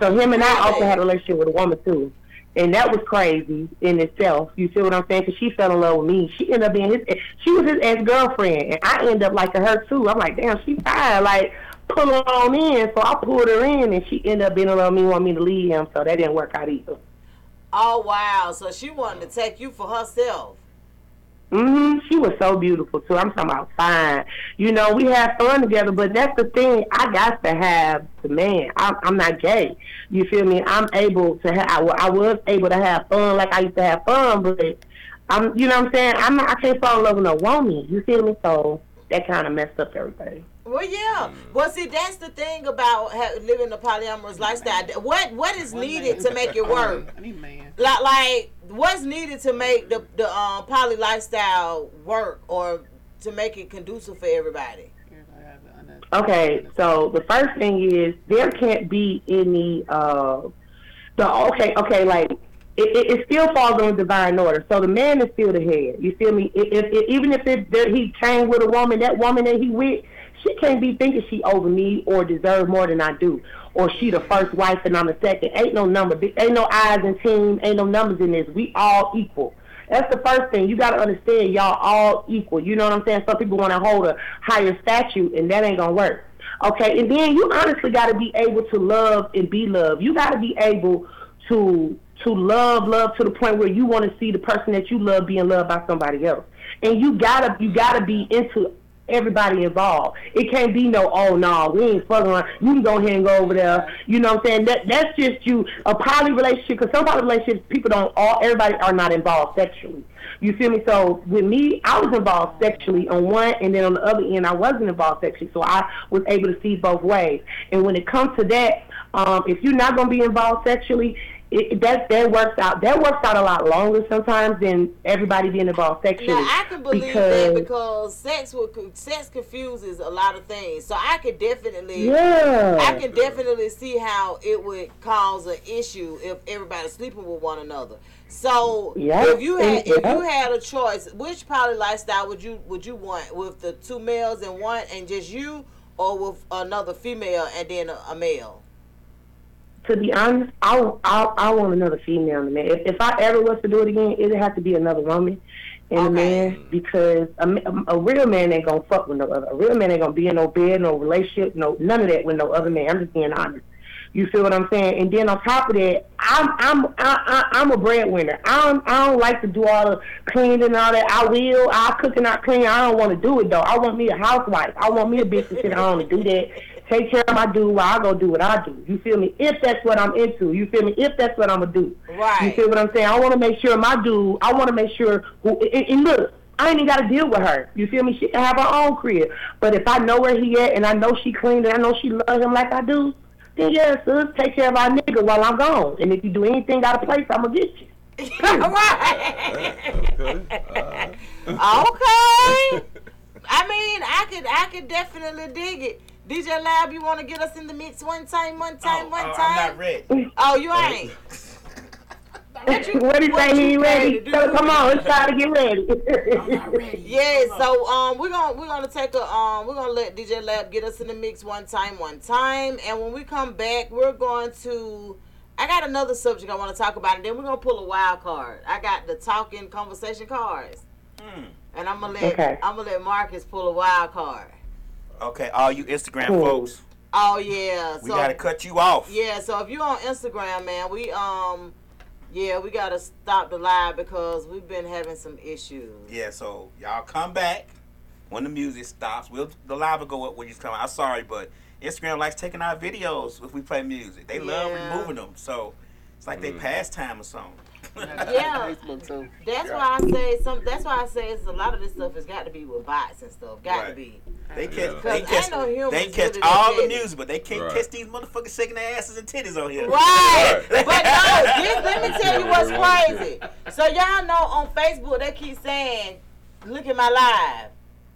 So him and I also had a relationship with a woman too. And that was crazy in itself. You see what I'm saying? Because she fell in love with me. She ended up being his. She was his ex girlfriend, and I ended up liking her too. I'm like, damn, she fine. Like, pull her on in. So I pulled her in, and she ended up being in love with me, want me to leave him. So that didn't work out either. Oh wow, so she wanted to take you for herself. Hmm She was so beautiful too. I'm talking about fine. You know, we had fun together, but that's the thing. I got to have the man. I'm, I'm not gay. You feel me? I'm able to have. I, I was able to have fun like I used to have fun, but I'm. You know what I'm saying? I'm. Not, I can't fall in love with no woman. You feel me? So that kind of messed up everything. Well, yeah. Well, see, that's the thing about ha- living the polyamorous lifestyle. What what is needed to make it work? I need man. Like, like what's needed to make the the um, poly lifestyle work or to make it conducive for everybody? Everybody have to under- Okay, so the first thing is there can't be any uh the okay, okay, like it, it, it still falls on divine order. So the man is still the head. You feel me? If, if, if even if it, that he came with a woman, that woman that he with, she can't be thinking she over me or deserve more than I do, or she the first wife and I'm the second. Ain't no number. Ain't no eyes in team. Ain't no numbers in this. We all equal. That's the first thing. You got to understand, y'all all equal. You know what I'm saying? Some people want to hold a higher statute, and that ain't gonna work. Okay, and then you honestly got to be able to love and be loved. You got to be able to to love, love to the point where you want to see the person that you love being loved by somebody else. And you gotta you gotta be into everybody involved. It can't be no, oh no, we ain't fucking around. You can go ahead and go over there. You know what I'm saying? That that's just you a poly relationship because some poly relationships people don't all everybody are not involved sexually. You feel me? So with me, I was involved sexually on one, and then on the other end, I wasn't involved sexually. So I was able to see both ways. And when it comes to that, um, if you're not going to be involved sexually, it, that that works out. That works out a lot longer sometimes than everybody being involved sexually. Now I can believe because, that because sex will sex confuses a lot of things. So I could definitely yeah, I can definitely see how it would cause an issue if everybody's sleeping with one another. So Yeah, if you had if you had a choice, which poly lifestyle would you would you want with the two males and one and just you, or with another female and then a, a male? To be honest, I, I I want another female in the man. If, if I ever was to do it again, it'd have to be another woman in the Okay. man because a, a real man ain't gonna fuck with no other. A real man ain't gonna be in no bed, no relationship, no none of that with no other man. I'm just being honest. You feel what I'm saying? And then on top of that, I'm I'm I, I, I'm a breadwinner. I don't I don't like to do all the cleaning and all that. I will. I'll cook and I clean. I don't want to do it though. I want me a housewife. I want me a bitch to sit home and do that. Take care of my dude while I go do what I do. You feel me? If that's what I'm into. You feel me? If that's what I'm gonna do. Right. You feel what I'm saying? I want to make sure my dude. I want to make sure. Who, and, and look, I ain't even got to deal with her. You feel me? She can have her own crib. But if I know where he at and I know she clean and I know she loves him like I do, then yeah, sis, take care of our nigga while I'm gone. And if you do anything out of place, I'm gonna get you. right. Okay. All right. Okay. I mean, I could I could definitely dig it. DJ Lab, you want to get us in the mix one time, one time, Oh, one oh, time? I'm not ready. Oh, you ain't. What you- what do you say? He ready? ready to So do? come on, it's time to get ready. ready. Yeah, so um, we're gonna we're gonna take a um, we're gonna let DJ Lab get us in the mix one time, one time, and when we come back, we're going to. I got another subject I want to talk about, and then we're gonna pull a wild card. I got the talking conversation cards, Hmm. and I'm gonna let Okay. I'm gonna let Marcus pull a wild card. Okay, all you Instagram Cool. folks, Oh yeah, we so gotta cut you off. yeah, so if you're on Instagram, man, we um, yeah, we gotta stop the live because we've been having some issues. Yeah, so y'all come back when the music stops. We'll the live will go up when you come. I'm sorry, but Instagram likes taking our videos if we play music. They love removing them, so it's like they Mm. pastime or something. Yeah. Facebook too. That's Yeah. why I say some. That's why I say it's a lot of this stuff has got to be with bots and stuff. Got to be. They catch, Yeah. they catch, no they good catch at all the that. music, but they can't Right. catch these motherfuckers shaking their asses and titties on here. Right. Right. but no, this, let me tell you what's crazy. So y'all know on Facebook they keep saying, "Look at my live."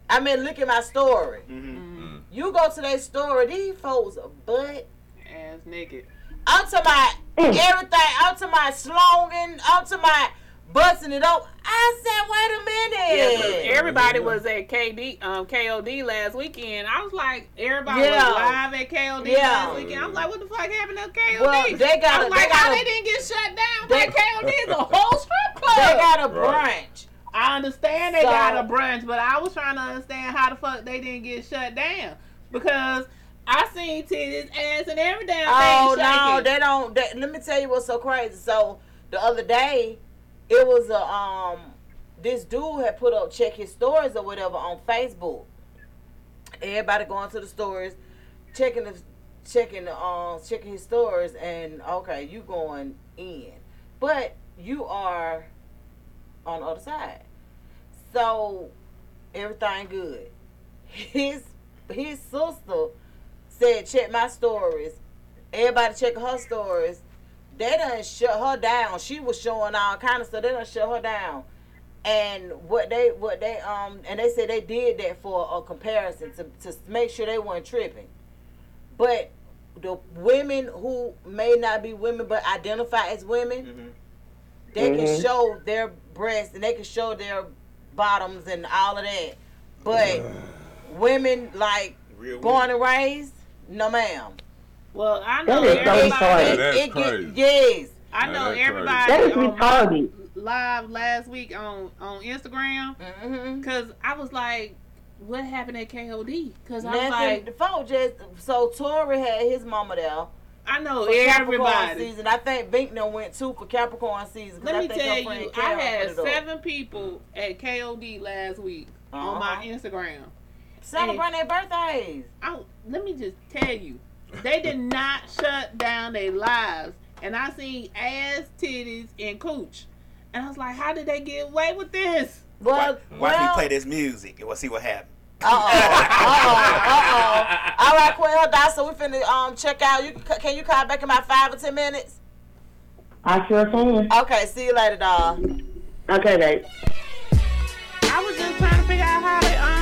I mean, look at my story. hmm You go to their story, these folks are butt. Ass naked. Up to my Mm. everything, up to my slogan, up to my busting it up. I said, wait a Yeah, 'cause minute. everybody was at KD, um, KOD last weekend. I was like, everybody Yeah. was live at KOD Yeah. last weekend. I was like, what the fuck happened at KOD? Well, they got I a- was they like, got how a- they didn't get shut down? They- That KOD is a whole strip club. They got a Right. brunch. I understand they So- got a brunch, but I was trying to understand how the fuck they didn't get shut down because I seen titties, ass, and every damn Oh thing no, they don't. They, let me tell you what's so crazy. So the other day, it was a um, this dude had put up check his stories or whatever on Facebook. Everybody going to the stores, checking the checking the um checking his stores, and okay, you going in, but you are on the other side. So everything good. His his sister said check my stories. Everybody check her stories. They done shut her down. She was showing all kind of stuff. They done shut her down. And what they what they um and they said they did that for a comparison to, to make sure they weren't tripping. But the women who may not be women but identify as women, Mhm. they can Mhm. show their breasts and they can show their bottoms and all of that. But women like Real born and raised, no ma'am. well, I That know is so everybody. retarded. That's it get- yes. I Yeah, know that's everybody That is retarded. live last week on on Instagram Mm-hmm. because I was like, what happened at KOD? Because I was Nothing. like, the folk just so Tori had his mama there I know for Capricorn everybody. season. I think Binkner went too for Capricorn season. Let I me think tell friend you, I had put it up. seven people at KOD last week on my Instagram. Celebrating their birthdays. I, let me just tell you, they did not shut down their lives. And I seen ass, titties, and cooch. And I was like, how did they get away with this? Well, Watch well, me play this music and we'll see what happens. Uh oh, uh oh, uh oh. All right, Queen Hudai, so we finna um check out. You can can you call back in about five or ten minutes? I sure can. Okay, see you later, doll. Okay, babe. I was just trying to figure out how they, um,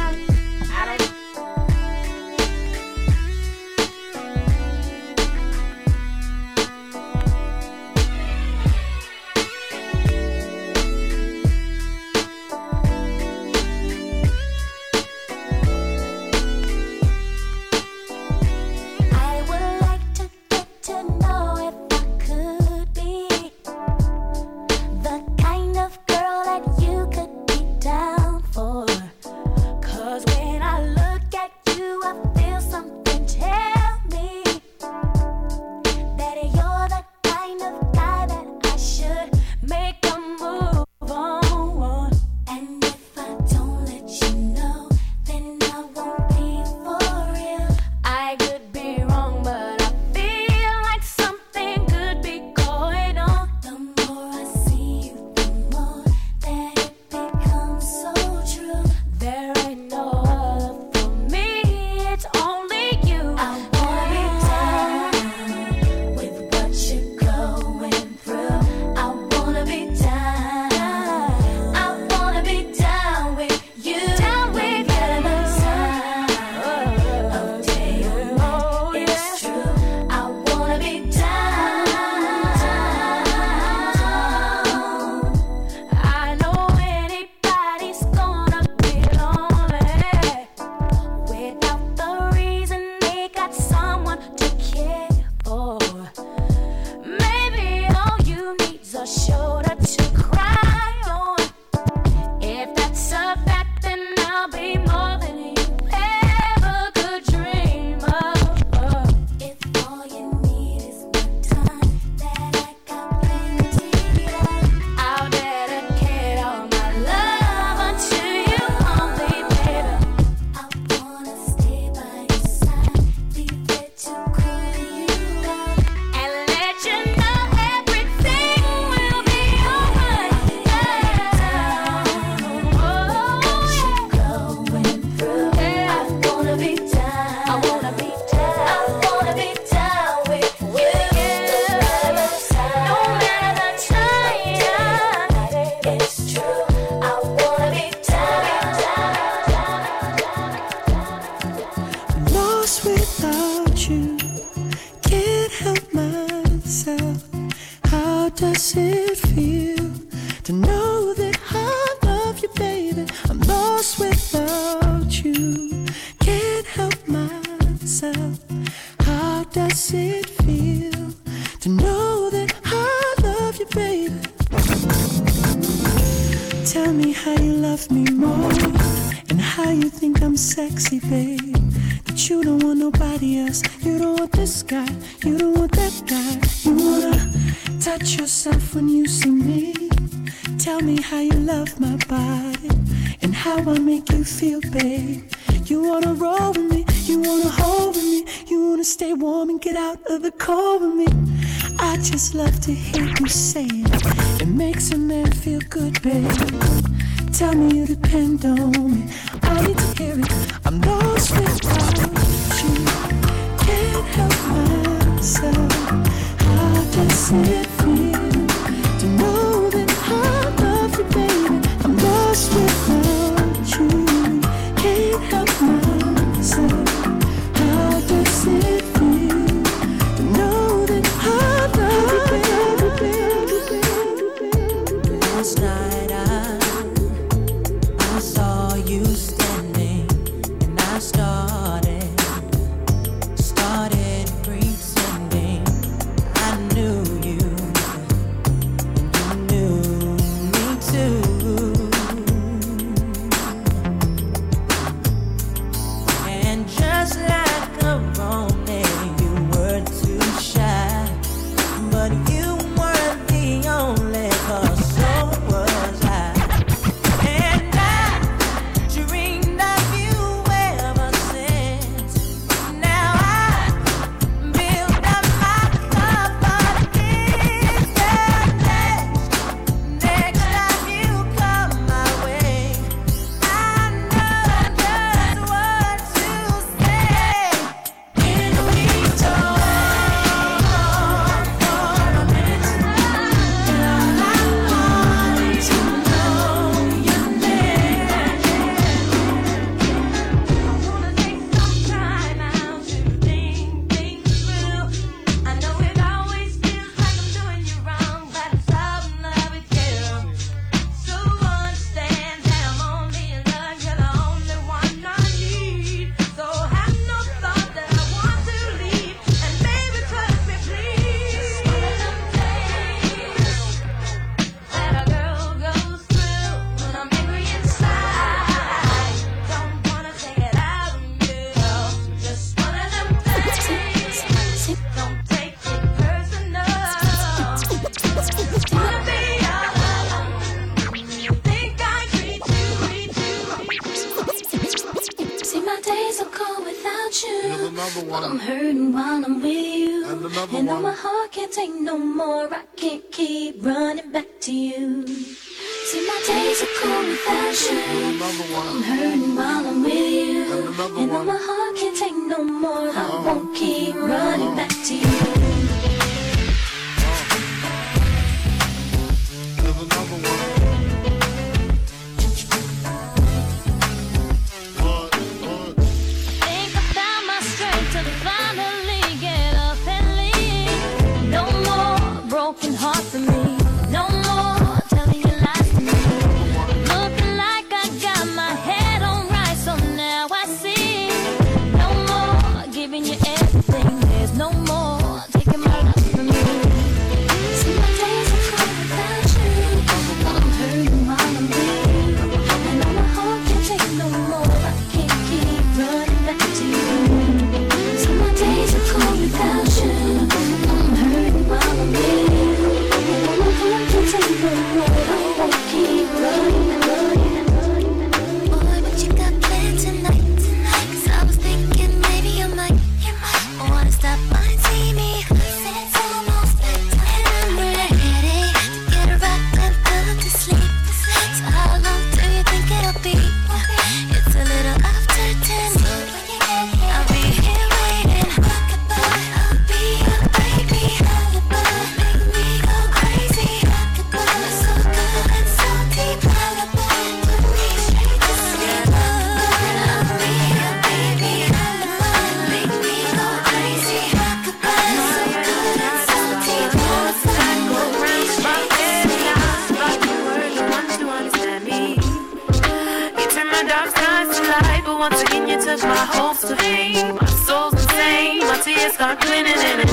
start glitting in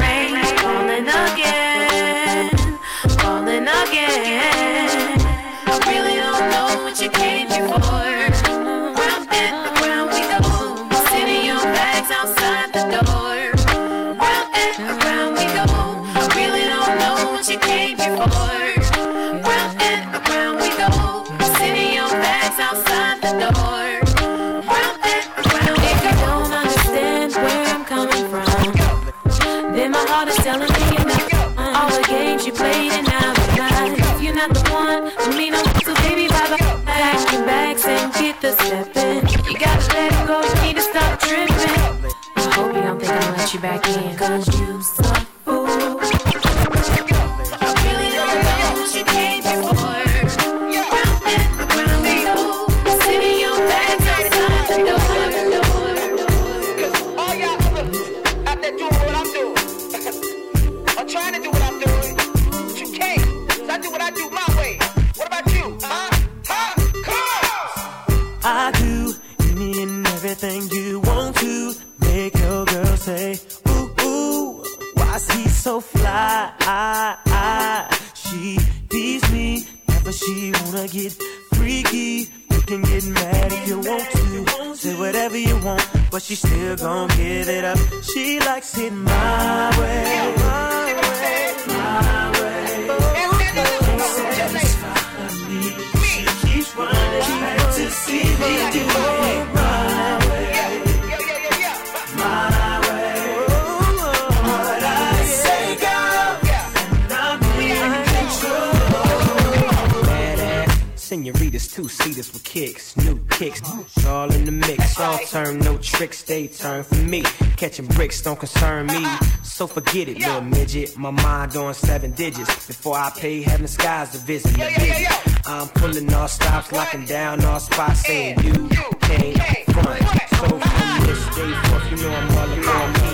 forget it, little midget. My mind on seven digits. Before I pay heaven skies to visit. Me. I'm pulling all stops, locking down all spots, saying you can't front. So from this day forth, you know I'm all about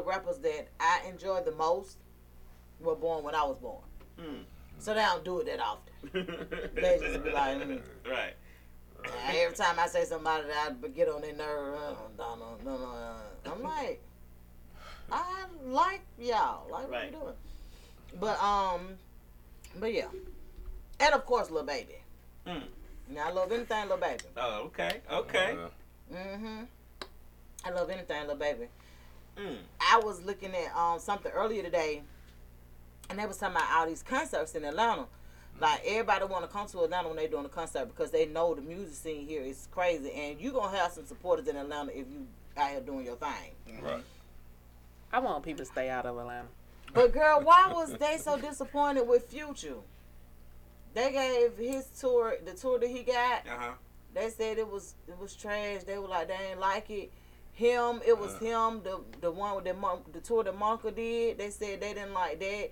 the rappers that I enjoy the most were born when I was born. Mm. So they don't do it that often. They just be like, mm. right. And every time I say somebody that I get on their nerve, uh, no, no, no, no, uh, I'm like, I like y'all, like what Right. you doing. But um, but yeah, and of course, Lil Baby. Mm. Now I love anything Lil Baby. Oh, okay. Okay. Mm-hmm. I love anything, Lil Baby. Mm. I was looking at um something earlier today, and they was talking about all these concerts in Atlanta. Like everybody want to come to Atlanta when they doing a concert because they know the music scene here is crazy, and you gonna have some supporters in Atlanta if you out here doing your thing. Right. I want people to stay out of Atlanta. But girl, why was they so disappointed with Future? They gave his tour, the tour that he got. Uh huh. They said it was it was trash. They were like they ain't like it. Him, it was him. The the one with the the tour that Monka did. They said they didn't like that.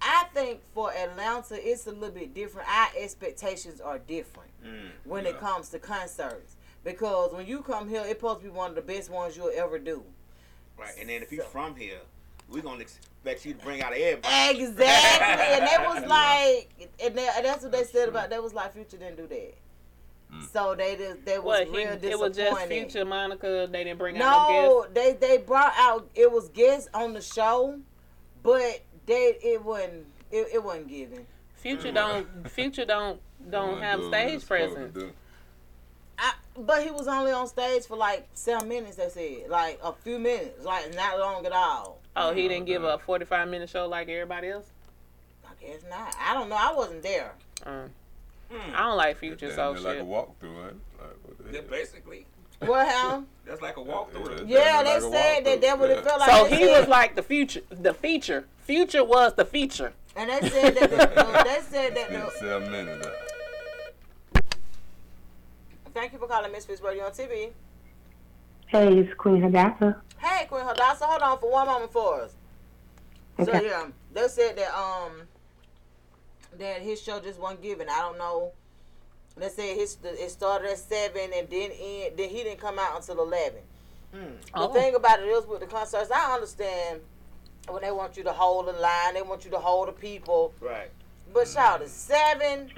I think for Atlanta, it's a little bit different. Our expectations are different Mm. when it comes to concerts because when you come here, it's supposed to be one of the best ones you'll ever do. Right. And then if you're from here, we're gonna expect you to bring out everybody. Exactly, and that was like, and that's what they said about. That was like, Future didn't do that. So they just they was What, he, real disappointed. it was just Future Monica. They didn't bring out No, no they they brought out it was guests on the show, but they it wasn't it, it wasn't given. guests. Future don't. Future don't don't have stage presence. I, but he was only on stage for like seven minutes. They said like a few minutes, like not long at all. Oh, he didn't give a forty-five minute show like everybody else. I guess not. I don't know. I wasn't there. Uh. Um, I don't like Future so Damn near like a shit. walkthrough, ain't it? Like, Yeah, basically. What happened? That's like a walkthrough. Yeah, they said that that what it felt like. So he said- was like the future, the feature. Future was the feature. And they said that the, the- they said that the, Seven minutes. thank you for calling Misfits Radio on TV. Hey, it's Queen Hadassah. Hey, Queen Hadassah, hold on for one moment for us. Okay. So yeah, they said that um that his show just wasn't given. I don't know. They said his it started at seven and then end, then he didn't come out until eleven. Hmm. The Oh. thing about it is with the concerts, I understand when they want you to hold the line, they want you to hold the people. Right. But hmm. shout it seven,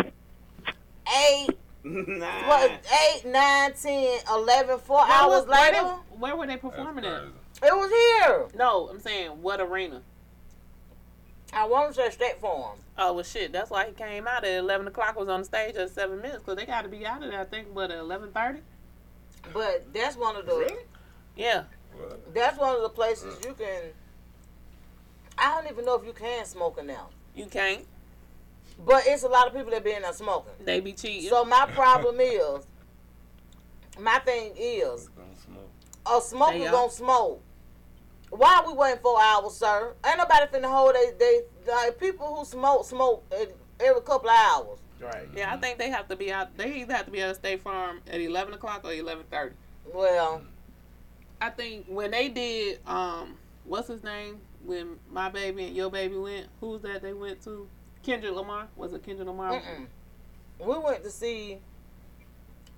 eight, Nah. what, eight, nine, ten, eleven, four Where hours was- where later. they- Where were they performing at? It was here. No, I'm saying what arena? I want to say State Farm. Oh well, shit. That's why he came out at eleven o'clock. Was on the stage at seven minutes because they got to be out of there. I think what at eleven thirty. But that's one of the Yeah. that's one of the places you can. I don't even know if you can smoke in now. You can't. But it's a lot of people that be in there smoking. They be cheating. So my problem is, my thing is, a smoker They are. gonna smoke. Why we waiting four hours, sir? Ain't nobody finna hold they they like people who smoke smoke every couple of hours. Right. Yeah, I think they have to be out. They either have to be at a State Farm at eleven o'clock or eleven thirty. Well, I think when they did, um, what's his name? When my baby and your baby went, who's that they went to? Kendrick Lamar. Was it Kendrick Lamar? Mm-mm. we went to see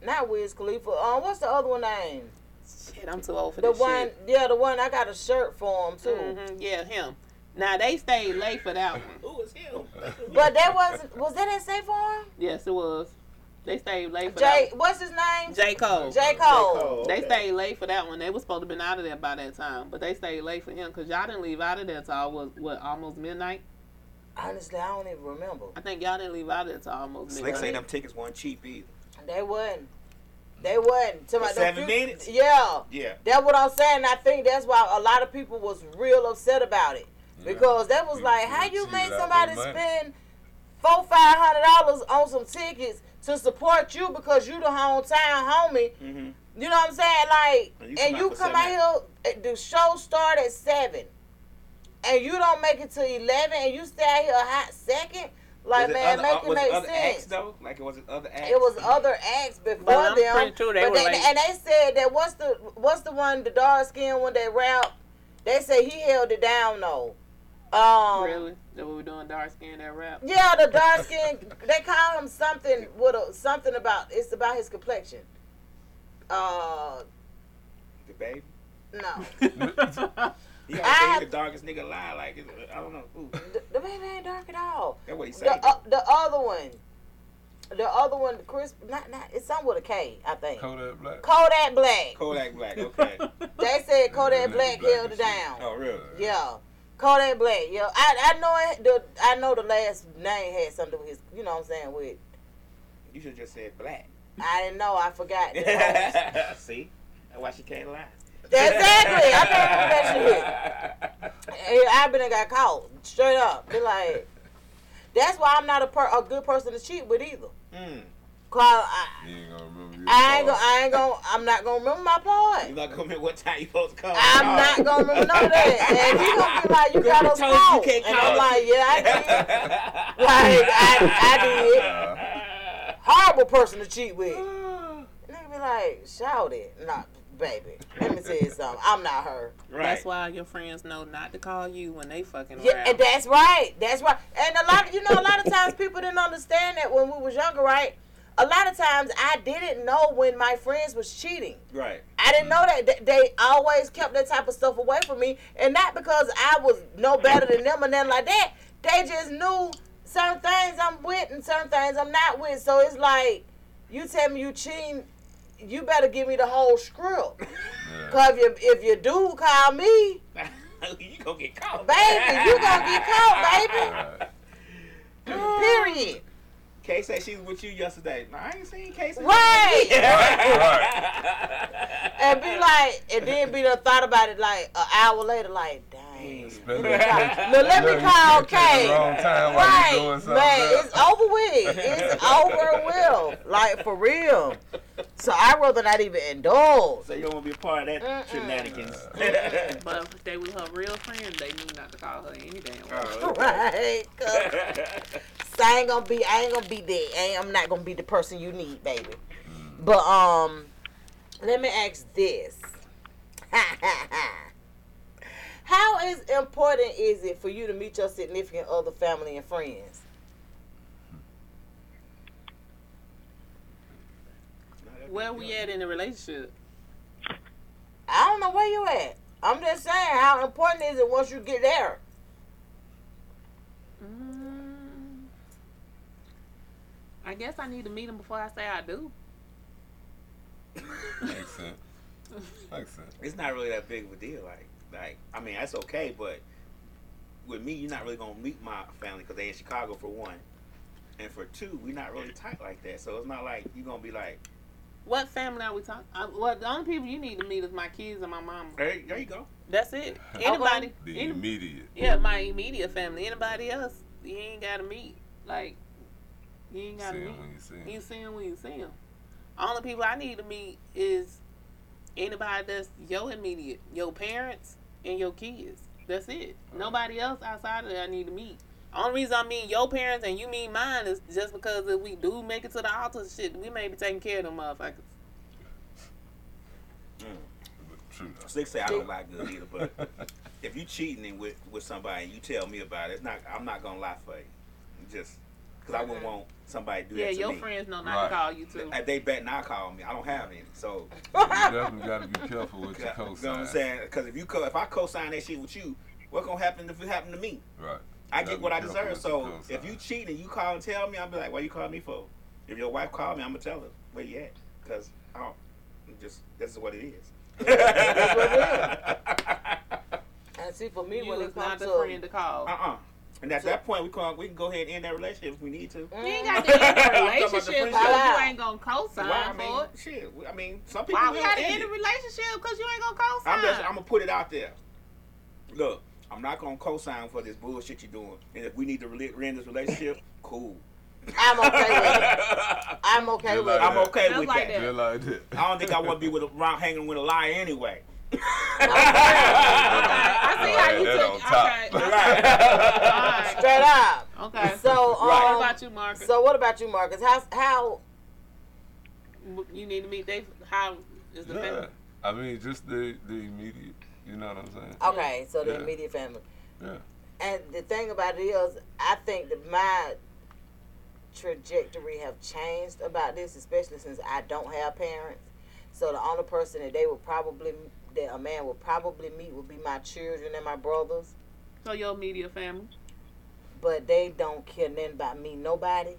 not Wiz Khalifa. Um, what's the other one name? Shit, I'm too old for The this one, shit. yeah, the one I got a shirt for him too. Mhm, Yeah, him. Now they stayed late for that one. Who was him? But that wasn't. Was that at State Farm? Yes, it was. They stayed late for J. that. What's his name? J Cole. J. Cole. They stayed late for that one. They was supposed to been out of there by that time, but they stayed late for him because y'all didn't leave out of there till was what almost midnight. Honestly, I don't even remember. I think y'all didn't leave out of there till almost Slick say midnight. them tickets weren't cheap either. They wasn't. They wasn't. To my- seven few- minutes? Yeah. Yeah. That's what I'm saying. I think that's why a lot of people was real upset about it because that was like, how you made somebody spend four, five hundred dollars on some tickets to support you because you the hometown homie. Mm-hmm. You know what I'm saying? Like, And and you you, come out here, uh, the show start at seven, and you don't make it to eleven, and you stay out here a hot second. Like, Was man, other, make uh, it make other sense. acts though? Like it was other acts? It was other acts before But them. pretty they but they, like- and they said that what's the what's the one the dark skin one that rap? They say he held it down though. Um, really? That what we doing? Dark skin that rap? Yeah, the dark skin. they call him something with a something about it's about his complexion. Uh, the baby. no, He I always say he the darkest nigga alive. Like I don't know. Ooh. the, the baby ain't dark at all. That's what he said. The, uh, the other one, the other one, Chris, not not it's something with a K, I think. Kodak Black. Kodak Black. Kodak Black. Okay. They said Kodak Black held it down. oh really? Yeah. Kodak Black, yeah. I I know it, the I know the last name had something with his you know what I'm saying with You should just said black. I didn't know, I forgot. See, that's why she can't lie. Exactly. I can't remember that shit. And I've been and got caught. Straight up. Be like that's why I'm not a per, a good person to cheat with either. Mm. Cause I, You ain't gonna remember your I ain't gonna, I ain't gonna, I'm not gonna remember my part. You not gonna remember what time you supposed to come? I'm not gonna remember none of that. And he gonna be like, you got us told you can't And call I'm like, yeah, I did. Like, I, I did. Horrible person to cheat with. Nigga be like, shout it. Nah, baby. Let me tell you something. I'm not her. Right. That's why your friends know not to call you when they fucking Yeah, around. and that's right. That's right. And a lot of, you know, a lot of times people didn't understand that when we was younger, right? A lot of times I didn't know when my friends was cheating. Right. I didn't know that they always kept that type of stuff away from me, and not because I was no better than them or nothing like that. They just knew certain things I'm with and certain things I'm not with. So it's like, you tell me you cheating, you better give me the whole script. Cause if you if you do call me, you gonna get caught, baby, you gonna get caught, baby. Period. Kay said she was with you yesterday. No, I ain't seen Kay. since- Right. right. And be like, and then be the thought about it like an hour later, like, dang. Man. Spend Look, that- let me call can't Kay. the wrong time while you doing Right, man, it's over with. It's over with. Like for real. So I'd rather not even indulge. So you don't want to be a part of that shenanigans. but if they was her real friends, they knew not to call her any damn way. Oh, Right. 'cause- So I ain't gonna be I ain't gonna be there. I ain't, I'm not gonna be the person you need, baby. But um let me ask this. How is important is it for you to meet your significant other, family, and friends? Where we at in the relationship? I don't know where you at. I'm just saying, how important is it once you get there? Mm, I guess I need to meet him before I say I do. Makes sense. Makes sense. it's not really that big of a deal. Like, like I mean, that's okay, but with me, you're not really gonna meet my family because they in Chicago for one, and for two, we're not really tight like that. So it's not like you're gonna be like, What family are we talking? Uh, well, the only people you need to meet is my kids and my mama. there, there you go. That's it. Anybody? The any- immediate. yeah, my immediate family. Anybody else, you ain't gotta meet. Like, you ain't gotta See meet. him when you see him. You see him when you see him. Only people I need to meet is anybody that's your immediate, your parents and your kids. That's it. Nobody else outside of that I need to meet. Only reason I mean your parents and you mean mine is just because if we do make it to the altar, shit, we may be taking care of them motherfuckers. Mm. True. though. Slick say I don't lie good either, but if you cheating with with somebody and you tell me about it, it's not. I'm not gonna lie for you. Just because I wouldn't want somebody to do Yeah, that to your me. friends know not Right. to call you too. Uh, They bet not call me. I don't have any. So You definitely got to be careful with your you know what I'm saying? Because if you co- if I co-sign that shit with you, what's gonna happen if it happen to me? Right. I Gotta get what I deserve. So if you cheat and you call and tell me, I'll be like, "Why you call me for?" If your wife called me, I'm gonna tell her where you at, because I don't. I'm just this is what it is. That's what And see, for me, You when was it not comes the to friend to call. Uh-uh. And at that point, we can we can go ahead and end that relationship if we need to. You ain't mm. got to end I'm the talking the relationship because you ain't gonna co-sign Why? I for it. shit. I mean, some people Why we will gotta end end it. the relationship because you ain't gonna co-sign? I'm just I'm gonna put it out there. Look, I'm not gonna co-sign for this bullshit you're doing. And if we need to re- end this relationship, cool. I'm okay with it. I'm okay Just with like it. I'm okay Just with like that. Just like that. I don't think I want to be with a, around hanging with a liar anyway. I see how you took. on top. Okay. right. Alright. Straight up. Okay. So, um, what about you, Marcus? So what about you, Marcus? How how you need to meet they. How is the Yeah. family? I mean, just the the immediate. You know what I'm saying? okay? So the Yeah. immediate family. Yeah. And the thing about it is, I think that my trajectory have changed about this, especially since I don't have parents. So the only person that they would probably that a man would probably meet would be my children and my brothers. So your immediate family. But they don't care nothing about me, nobody.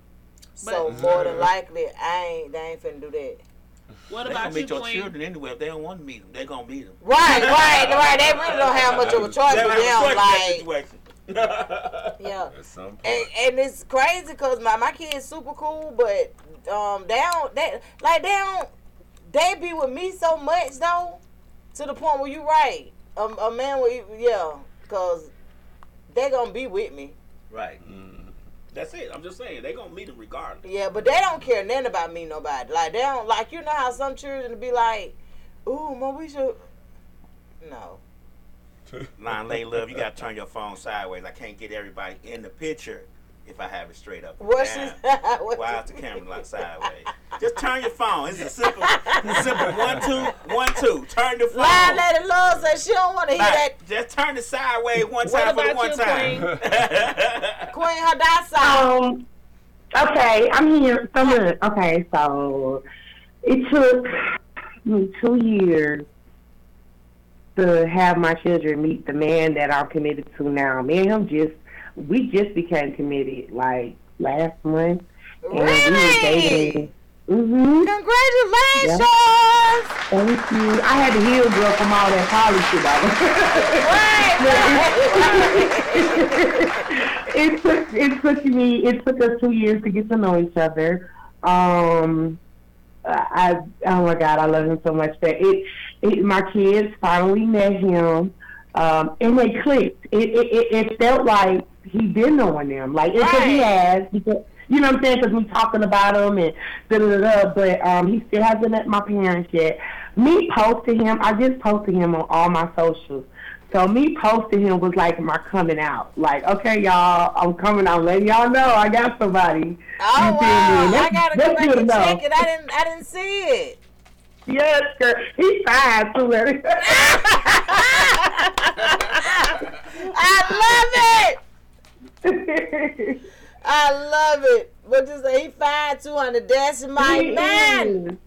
So more than likely, I ain't they ain't finna do that. What They about gonna you, meet your Queen? children anyway. If they don't want to meet them, they gonna meet them. Right, right, right. They really don't have much of a choice They with don't have a them. choice in that Like, situation. yeah. At some point. And, and it's crazy because my, my kids super cool, but um they don't they like they don't they be with me so much though to the point where you right a, a man will yeah because they gonna be with me right. Mm. That's it. I'm just saying they gonna meet them regardless. yeah but they don't care nothing about me nobody like they don't like you know how some children be like ooh mom we should no Line lay love, you gotta turn your phone sideways. I can't get everybody in the picture if I have it straight up. and what she down. what Why is the camera like sideways? Just turn your phone. It's a simple, it's a simple one two one two. Turn the phone. Line lady love says she don't want to hear that just turn it sideways one What time for the one you, time. Queen Hadassah Um, okay, I'm here. So look, okay, so it took me two years to have my children meet the man that I'm committed to now. Me and him just we just became committed like last month, and we were really dating. Mhm. congratulations Thank you. I had to heal girl from all that poly shit. it took it took me it took us two years to get to know each other. Um, I oh my god, I love him so much that it, it my kids finally met him. um, and they clicked. It, it, it, it felt like he been knowing them, like it's what he has. Because, you know what I'm saying? Because we talking about him and da da da. But um, he still hasn't met my parents yet. Me posting him, I just posted him on all my socials. So me posting him was like my coming out. Like, okay, y'all, I'm coming out, letting y'all know I got somebody. Oh You wow! I gotta go back and enough. check it. I didn't. I didn't see it. Yes, girl. He's fine too. I love it. I love it. What you say? He fine two hundred. That's my He man. is.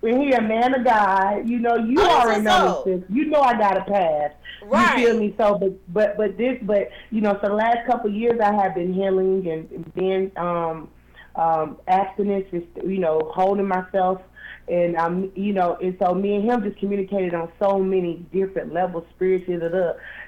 When he a man of God, you know, you Oh, already know so. this. You know I got a pass. Right. You feel me? So, but but but this, but you know, for the last couple of years, I have been healing and, being um um abstinence, just you know, holding myself. And um, you know, and so me and him just communicated on so many different levels, spiritually.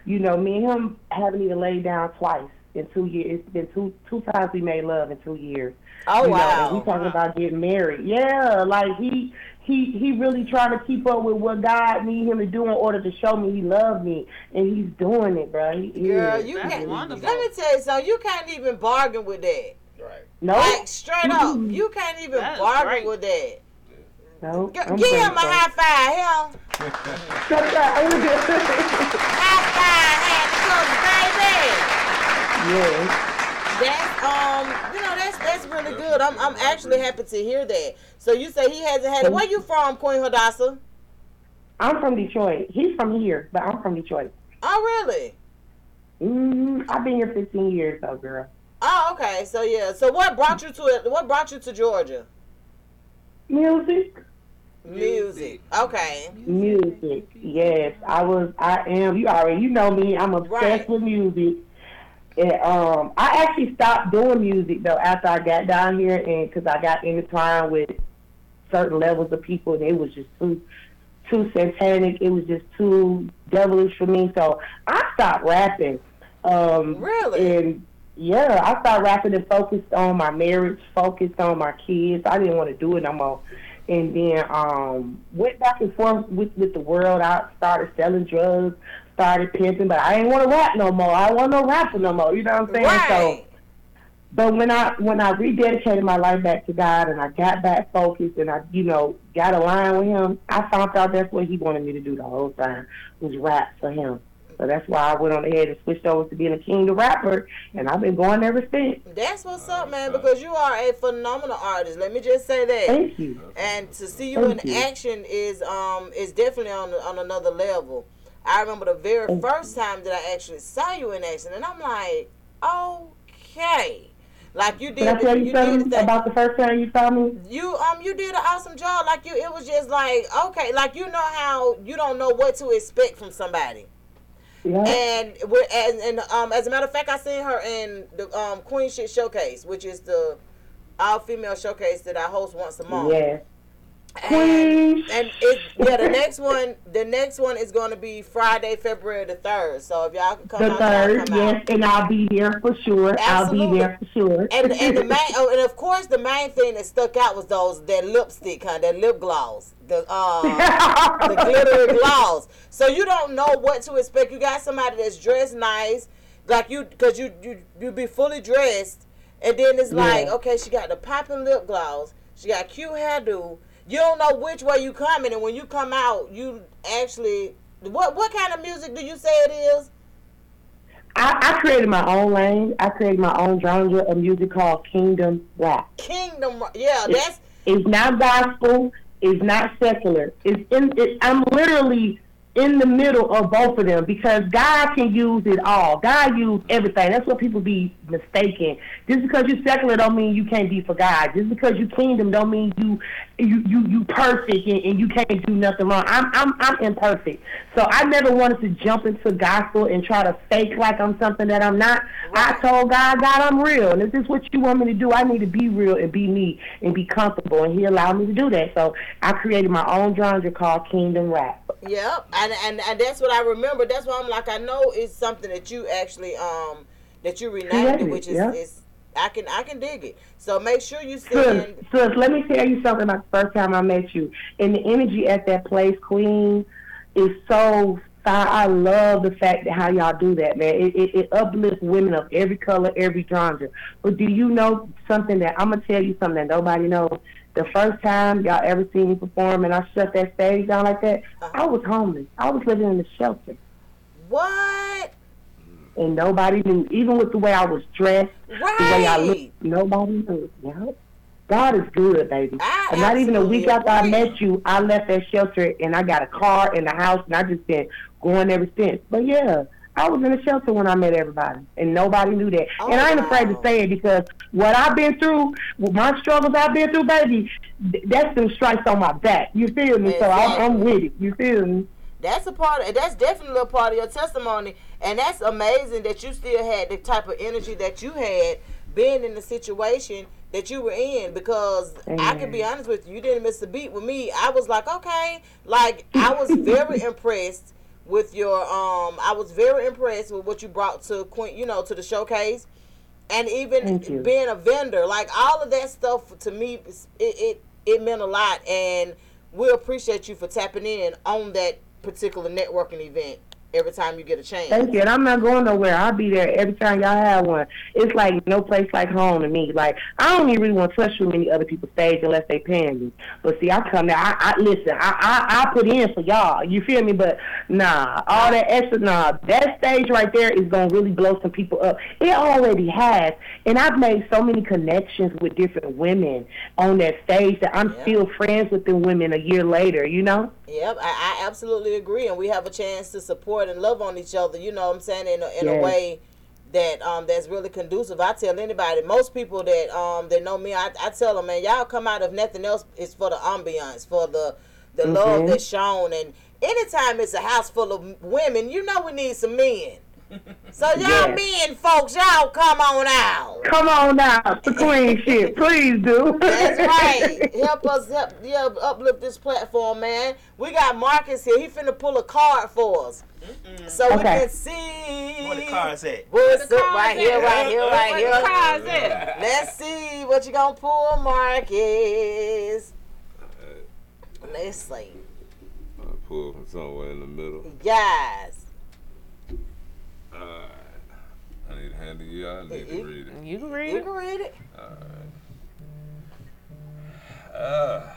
You know, me and him haven't even laid down twice in two years. It's been two two times we made love in two years. Oh, You wow. and we talking about getting married. Yeah, like he he he really trying to keep up with what God need him to do in order to show me he loved me, and he's doing it, bro. He Girl, is. you He can't. is. Let me tell you something. You can't even bargain with that. Right? Nope. Like straight up, you can't even That is bargain great. with that. Nope. G- I'm give him a grateful. high five, him. High five, hand yes. That's um, you know, that's that's really good. I'm I'm actually happy to hear that. So you say he hasn't had it. Where you from, Queen Hadassah? I'm from Detroit. He's from here, but I'm from Detroit. Oh really? mm I've been here 15 years, though, girl. Oh okay. So yeah. So what brought you to it? What brought you to Georgia? Music. Music. Okay. Music, yes. I was, I am. You already, you know me. I'm obsessed Right. with music. And, um, I actually stopped doing music though after I got down here, and because I got intertwined with certain levels of people, and it was just too, too satanic. It was just too devilish for me. So I stopped rapping. Um, Really? And yeah, I started rapping and focused on my marriage, focused on my kids. I didn't want to do it no more. And then um went back and forth with, with the world. I started selling drugs, started pimping, but I didn't want to rap no more. I want no rapper no more. You know what I'm saying? Right. So but when I when I rededicated my life back to God and I got back focused and I you know got aligned with Him, I found out that's what He wanted me to do the whole time was rap for Him. So that's why I went on ahead and switched over to being a Kingdom rapper, and I've been going ever since. That's what's up, man. Because you are a phenomenal artist. Let me just say that. Thank you. And to see you Thank in you. action is um is definitely on on another level. I remember the very first time that I actually saw you in action, and I'm like, okay, like you did. Did I tell you you did the- about the first time you saw me? you um you did an awesome job. Like you, it was just like okay, like you know how you don't know what to expect from somebody. Yeah. And we're and, and um as a matter of fact, I seen her in the um Queen Shit Showcase, which is the all female showcase that I host once a month. Yeah. And, and it, yeah, the next one, the next one is going to be Friday, February the third. So if y'all can come The out, third, come out. yes, and I'll be there for sure. I'll Absolutely. be there for sure. And and the main oh, and of course the main thing that stuck out was those that lipstick, huh? That lip gloss, the uh, the glittery gloss. So you don't know what to expect. You got somebody that's dressed nice, like you, cause you you you be fully dressed, and then it's like Yeah. okay, she got the popping lip gloss, she got cute hairdo. You don't know which way you coming, and when you come out, you actually what what kind of music do you say it is? I, I created my own lane. I created my own genre of music called Kingdom Rap. Kingdom, yeah, It's- that's It's not gospel. It's not secular. It's in. It, I'm literally in the middle of both of them because God can use it all. God use everything. That's what people be mistaken. Just because you secular don't mean you can't be for God. Just because you kingdom don't mean you you you you perfect and, and you can't do nothing wrong. I'm I'm I'm imperfect. So I never wanted to jump into gospel and try to fake like I'm something that I'm not. I told God, God, I'm real. And if this is what you want me to do, I need to be real and be me and be comfortable. And He allowed me to do that. So I created my own genre called Kingdom Rap. Yep, and, and and that's what I remember. That's why I'm like, I know it's something that you actually um that you renamed it, which is, yeah. is I can I can dig it. So make sure you Sis, send. sis, let me tell you something about the first time I met you. And the energy at that place, Queen, is so I, love the fact that how y'all do that, man. It, it, it uplifts women of every color, every genre. But do you know something that I'm gonna tell you something that nobody knows? The first time y'all ever seen me perform and I shut that stage down like that, uh-huh. I was homeless. I was living in a shelter, What? And nobody knew. Even with the way I was dressed, the way I Right. looked, nobody knew. Yep. God is good, baby. I and not even a week after I met you, I left that shelter and I got a car and a house, and I just been going ever since. But yeah, I was in a shelter when I met everybody, and nobody knew that. Oh, and I ain't afraid to say it because what I've been through, with my struggles I've been through, baby, that's them stripes on my back. You feel me? So I'm, I'm with it. You feel me? That's a part. Of, that's definitely a part of your testimony, and that's amazing that you still had the type of energy that you had being in the situation that you were in. Because I can be honest with you, you didn't miss a beat with me. I was like, okay, like I was very impressed with your. Um, I was very impressed with what you brought to Queen. You know, to the showcase. And even being a vendor, like all of that stuff to me, it, it it meant a lot, and we appreciate you for tapping in on that particular networking event every time you get a chance. Thank you. And I'm not going nowhere. I'll be there every time y'all have one. It's like no place like home to me. Like I don't even really want to touch too many other people's stage unless they paying me. But see, I come there. I, I listen. I, I I put in for y'all. You feel me? But nah, all that extra. Nah, that stage right there is gonna really blow some people up. It already has. And I've made so many connections with different women on that stage that I'm still friends with the women a year later. You know? Yep, I, I absolutely agree, and we have a chance to support and love on each other. You know what I'm saying in a, in a way that um that's really conducive. I tell anybody, most people that um that know me, I, I tell them, man, y'all come out if nothing else, it's for the ambiance, for the the love Mhm. that's shown, and anytime it's a house full of women, you know we need some men. So y'all Yes. men, folks, y'all come on out. Come on out to Queen shit, please do. That's right. Help us help yeah, uplift this platform, man. We got Marcus here. He finna pull a card for us. So we Okay. can see What the cards at? what's the up right here, right here, right Where here. the cards at? Let's see what you gonna pull, Marcus. Let's see. I pull from somewhere in the middle. Guys. Alright. I need to hand it to you. I need to read it. You can read You it. You can read it. Alright. Ah,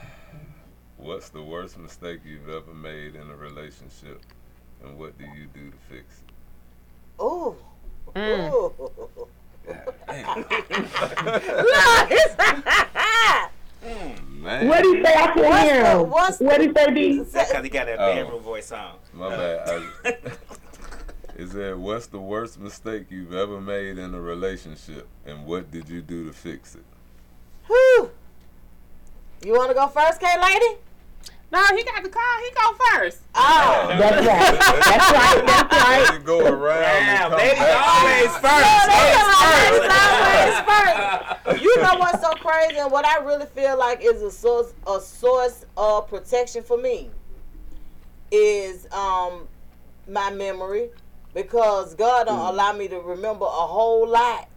what's the worst mistake you've ever made in a relationship, and what do you do to fix it? Ooh. Mm. Ooh. Man, What do you say? I can hear him. What do you say, D? That's because he got that Oh. bedroom voice on. my bad. I, it said, "What's the worst mistake you've ever made in a relationship, and what did you do to fix it?" Whew. You wanna go first, K lady? No, he got the call. He go first. Oh. That's right. That's right. That's right. You go around Damn, come ladies back. always first. Yeah, Ladies they always first. You know what's so crazy, and what I really feel like is a source a source of protection for me is um my memory because God don't mm. allow me to remember a whole lot.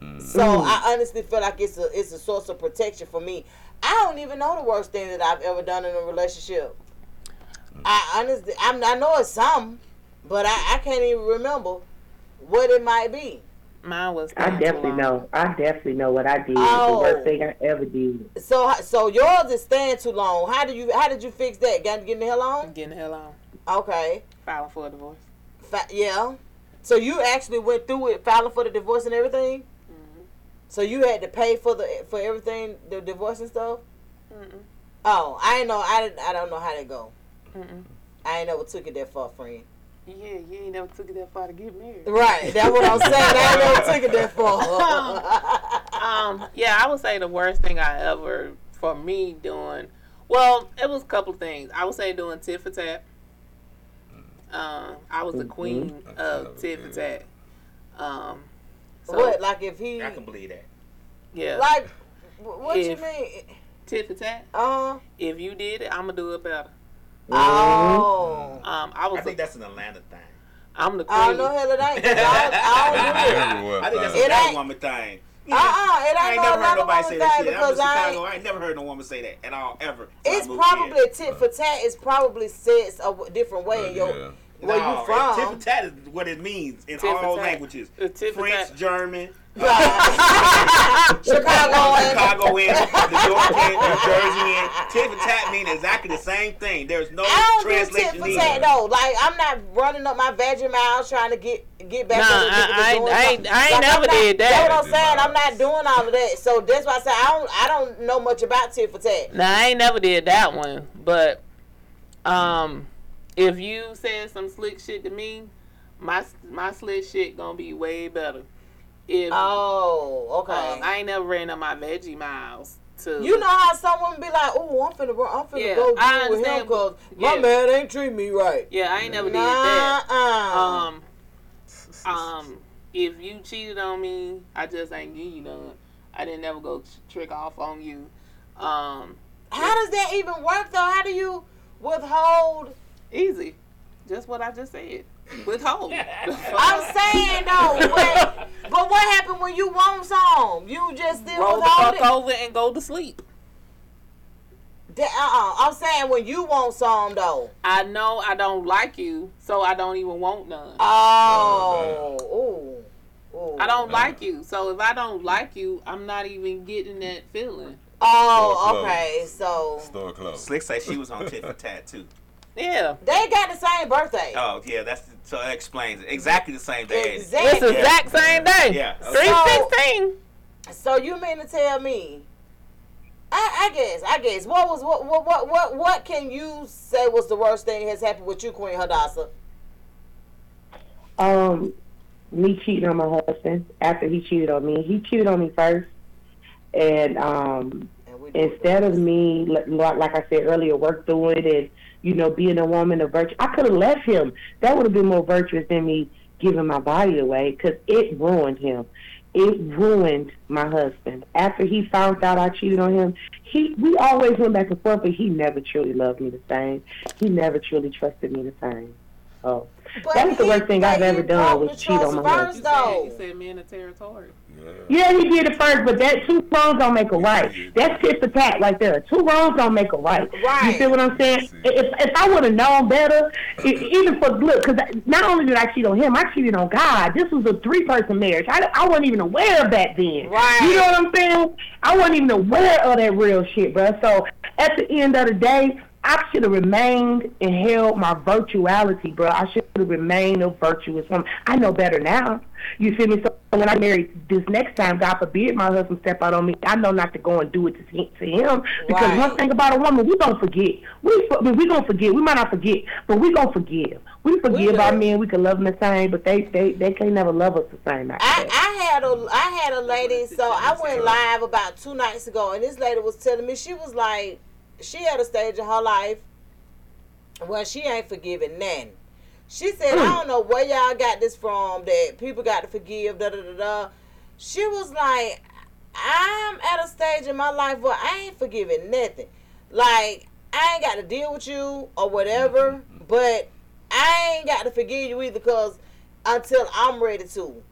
Mm. So mm. I honestly feel like it's a it's a source of protection for me. I don't even know the worst thing that I've ever done in a relationship. I honestly, I'm, I know it's some, but I, I can't even remember what it might be. Mine was. I definitely long. know. I definitely know what I did. Oh. The worst oh. thing I ever did. So so yours is staying too long. How do you how did you fix that? Got to get the hell on? Getting the hell on. Okay. Filing for a divorce. Yeah. So you actually went through it, filing for the divorce and everything. So you had to pay for the for everything, the divorce and stuff. Mm-mm. Oh, I ain't know. I didn't. I don't know how that go. Mm-mm. I ain't never took it that far, friend. Yeah, you ain't never took it that far to get married. Right. That's what I'm saying. I ain't never took it that far. um, yeah, I would say the worst thing I ever for me doing. Well, it was a couple of things. I would say doing tit for tat. Um, I was the queen of tit for tat. Um, so, what? Like if he I can believe that. Yeah. like wh- what you mean? tit for tat. Uh. If you did it, I'm gonna do it better. Oh. Um, I was. I think that's an Atlanta thing. I'm the queen. I don't know hell it ain't. 'cause I, I don't do it. I think that's fine. a It black ain't- woman thing. Uh uh it I ain't ain't no never heard nobody say that thing shit. I'm from I Chicago. I ain't never heard no woman say that at all, ever. It's probably here. a tit for tat. It's probably said a different way in your Yeah. Where you from? Tit for tat is what it means in Tit all tat. languages. Uh, tit French, tat. German, Chicago and Chicagoan, New Yorkian, New Jersey in. Tit for tat mean exactly the same thing. There's no I don't do tit translation for needed. tat though. Like I'm not running up my veggie miles trying to get get back. Nah, at the nigga I- that's I ain't- doing I ain't- something. I ain't Like, I'm never not- did that. That's what I'm saying. I'm not doing all of that. So that's why I say I don't. I don't know much about tit for tat. Now I ain't never did that one, but um, if you said some slick shit to me, my my slick shit gonna be way better. If Oh, okay. um, I ain't never ran up my veggie miles to You know how someone be like, "Oh, I'm finna, I'm finna Yeah, go I with him because but- my man ain't treat me right." Yeah, I ain't never did that. Um, um, if you cheated on me, I just ain't give you none. I didn't never go trick off on you. Um, How does that even work though? How do you withhold? easy, just what I just said. Withhold. I'm saying though, but, but what happened when you want some? You just still roll the fuck it. over and go to sleep. Uh uh I'm saying when you want some though. I know I don't like you, so I don't even want none. Oh, ooh, ooh. I don't like you, so if I don't like you, I'm not even getting that feeling. Oh, okay. So Store closed. Slick say she was on tit for tat too. Yeah, they got the same birthday. Oh yeah, that's so it explains it. Exactly the same day. it's Exactly. the exact same day. Yeah. Three sixteen. So you mean to tell me? I, I guess. I guess. What was what what what what what can you say was the worst thing has happened with you, Queen Hadassah? Um, me cheating on my husband after he cheated on me. He cheated on me first, and um, And instead of me, like like I said earlier, work through it and you know being a woman of virtue, I could have left him. That would have been more virtuous than me giving my body away because it ruined him. It ruined my husband. After he found out I cheated on him, he we always went back and forth, but he never truly loved me the same. He never truly trusted me the same. Oh, But that was the worst thing I've ever done was cheat on trust my first, husband. You though. said, you said me in the territory. Yeah. He did it first, but that two wrongs don't make a right. That's tit for tat right there. Two wrongs don't make a right. Right. You feel what I'm saying? If if I would have known better, even for look, because not only did I cheat on him, I cheated on God. This was a three person marriage. I, I wasn't even aware of that then. Right. You know what I'm saying? I wasn't even aware of that real shit, bro. So at the end of the day. I should have remained and held my virtuality, bro. I should have remained a virtuous woman. I know better now. You feel me? So when I marry this next time, God forbid my husband step out on me, I know not to go and do it to, to him. Because Right. one thing about a woman, we don't forget. We we gonna forget. We might not forget, but we gonna forgive. We forgive do. our men. We can love them the same, but they they they can't never love us the same. I. I had a I had a lady, so I went live about two nights ago, and this lady was telling me she was like, she at a stage in her life where she ain't forgiving none. She said, I don't know where y'all got this from that people got to forgive, da da da da. She was like, I'm at a stage in my life where I ain't forgiving nothing. Like, I ain't got to deal with you or whatever, but I ain't got to forgive you either because until I'm ready to.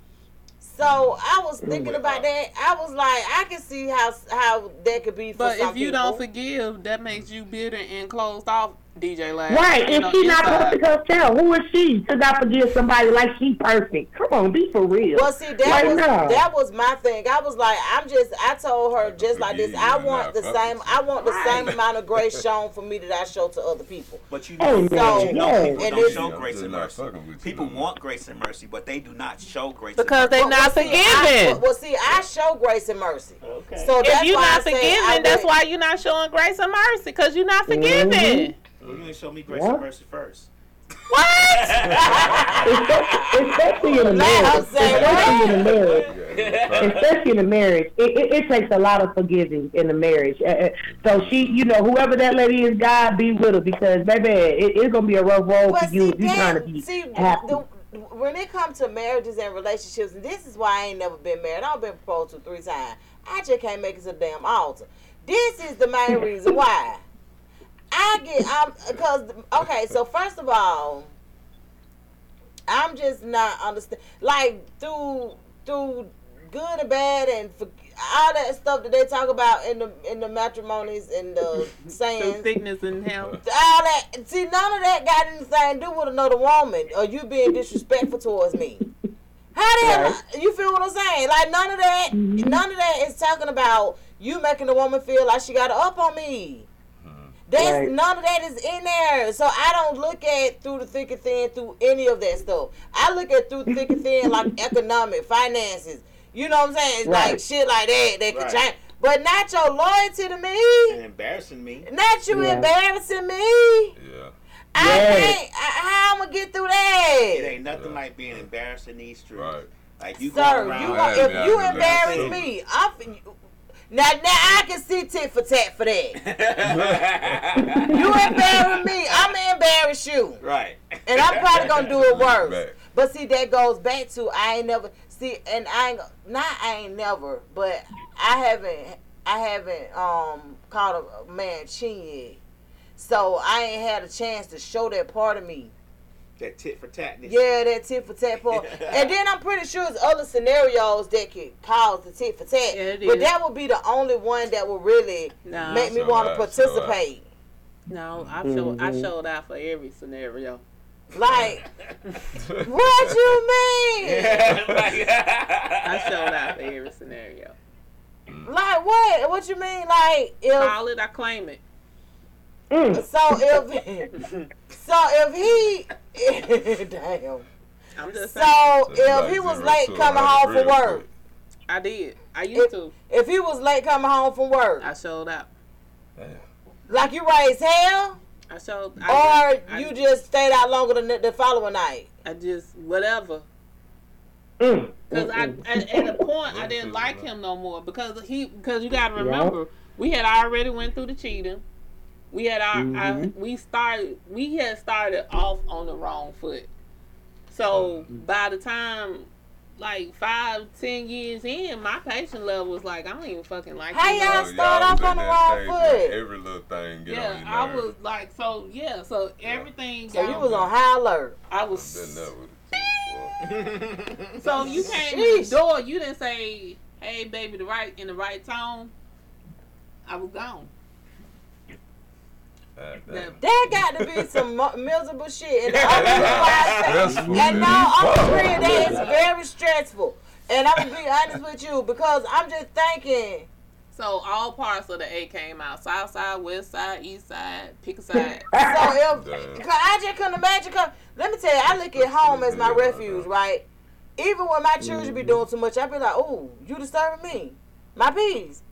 So I was thinking about that. I was like, I can see how how that could be for But some if you people. don't forgive, that makes you bitter and closed off, DJ Lab. Right, If and know, she not inside. perfect herself. Who is she to not forgive somebody like she perfect? Come on, be for real. Well, see, that Like, was no. that was my thing. I was like, I'm just. I told her just like this. I want the same. I want the same amount of grace shown for me that I show to other people. But you Oh, know, man, but you know people don't show grace and mercy. fucking with you, People want grace and mercy, but they do not show grace because and they mercy. Well, not see, I- forgiving. well, see, I show grace and mercy. Okay. So that's if you're why not I say I forgiving, that's why you're not showing grace and mercy because you're not forgiving. Well, you didn't show me grace Yeah. and mercy first. What? especially, especially in a Let marriage. her say Especially in a marriage. Especially in a marriage, it, it, it takes a lot of forgiving in a marriage. Uh, uh, so she, you know, whoever that lady is, God be with her because baby, it, it's gonna be a rough road But for you see, if you're trying to be see, happy. the, when it comes to marriages and relationships, and this is why I ain't never been married. I've been proposed to three times. I just can't make it to the damn altar. This is the main reason why. I get I'm because okay. So first of all, I'm just not understand. Like through through good and bad and for, all that stuff that they talk about in the in the matrimonies and the Through sayings. sickness and health. all that see none of that got anything to do with another woman or you being disrespectful towards me. How the hell you feel what I'm saying? Like none of that mm-hmm. none of that is talking about you making a woman feel like she got to up on me. Mm-hmm. That's Right. none of that is in there. So I don't look at through the thick and thin through any of that stuff. I look at through thick and thin like economic, finances. You know what I'm saying? It's like shit like that that could Right. change. But not your loyalty to me. And embarrassing me. Not you Yeah. embarrassing me. Yeah. I Yes. can't. I, how I'm gonna get through that? It ain't nothing like being embarrassed in these streets. Right. Like you Sir, go you around. want, if you embarrass yeah. me, I'm. Now, now I can see tit for tat for that. You embarrass me, I'm gonna embarrass you, right. and I'm probably gonna do it worse. But see, that goes back to I ain't never see, and I ain't not I ain't never, but I haven't I haven't um called a man chin yet. So I ain't had a chance to show that part of me. That tit for tatness. Yeah, that tit for tat part. and then I'm pretty sure there's other scenarios that could cause the tit for tat. Yeah, but that would be the only one that would really No. make me want to out, so out. participate. No, I showed I showed out for every scenario. Like, what you mean? like I showed up for every scenario. Like what? What you mean? Like if Call it, I claim it. Mm. so if so if he damn. I'm just So saying. if he was late coming home from work, I did. I used to. if he was late coming home from work, I showed out. like you raised hell, I or I, I- you just stayed out longer than the, the following night. I just whatever. Mm. Because I at, at a point I didn't like him no more because he because you got to remember we had already went through the cheating. We had our, our we started we had started off on the wrong foot. So by the time like five ten years in, my patient level was like I don't even fucking like How you. y'all oh, So start off on at the that wrong foot? Every little thing get Yeah, on your I nerves. was like so yeah so everything So you was on high alert. I Been was there with So you came to Sheesh. the door. You didn't say, "Hey, baby," the right in the right tone. I was gone. God That- damn. There got to be some miserable shit. And the only reason why I say, Stressful, and no, man. I'm agreeing that it's very stressful. And I'm gonna be honest with you because I'm just thinking. So all parts of the A came out: South side, West side, East side, pick a side. So if cause I just couldn't imagine. Cause let me tell you, I look at home as my refuge, right? Even when my children be doing too much, I be like, "Oh, you disturbing me, my peace."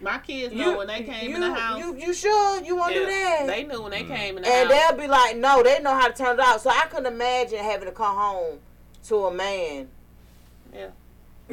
My kids know You when they came you, in the house. You you sure you want to do that? they knew when they mm. came in the and house. And they'll be like, no, they know how to turn it off. So I couldn't imagine having to come home to a man. Yeah.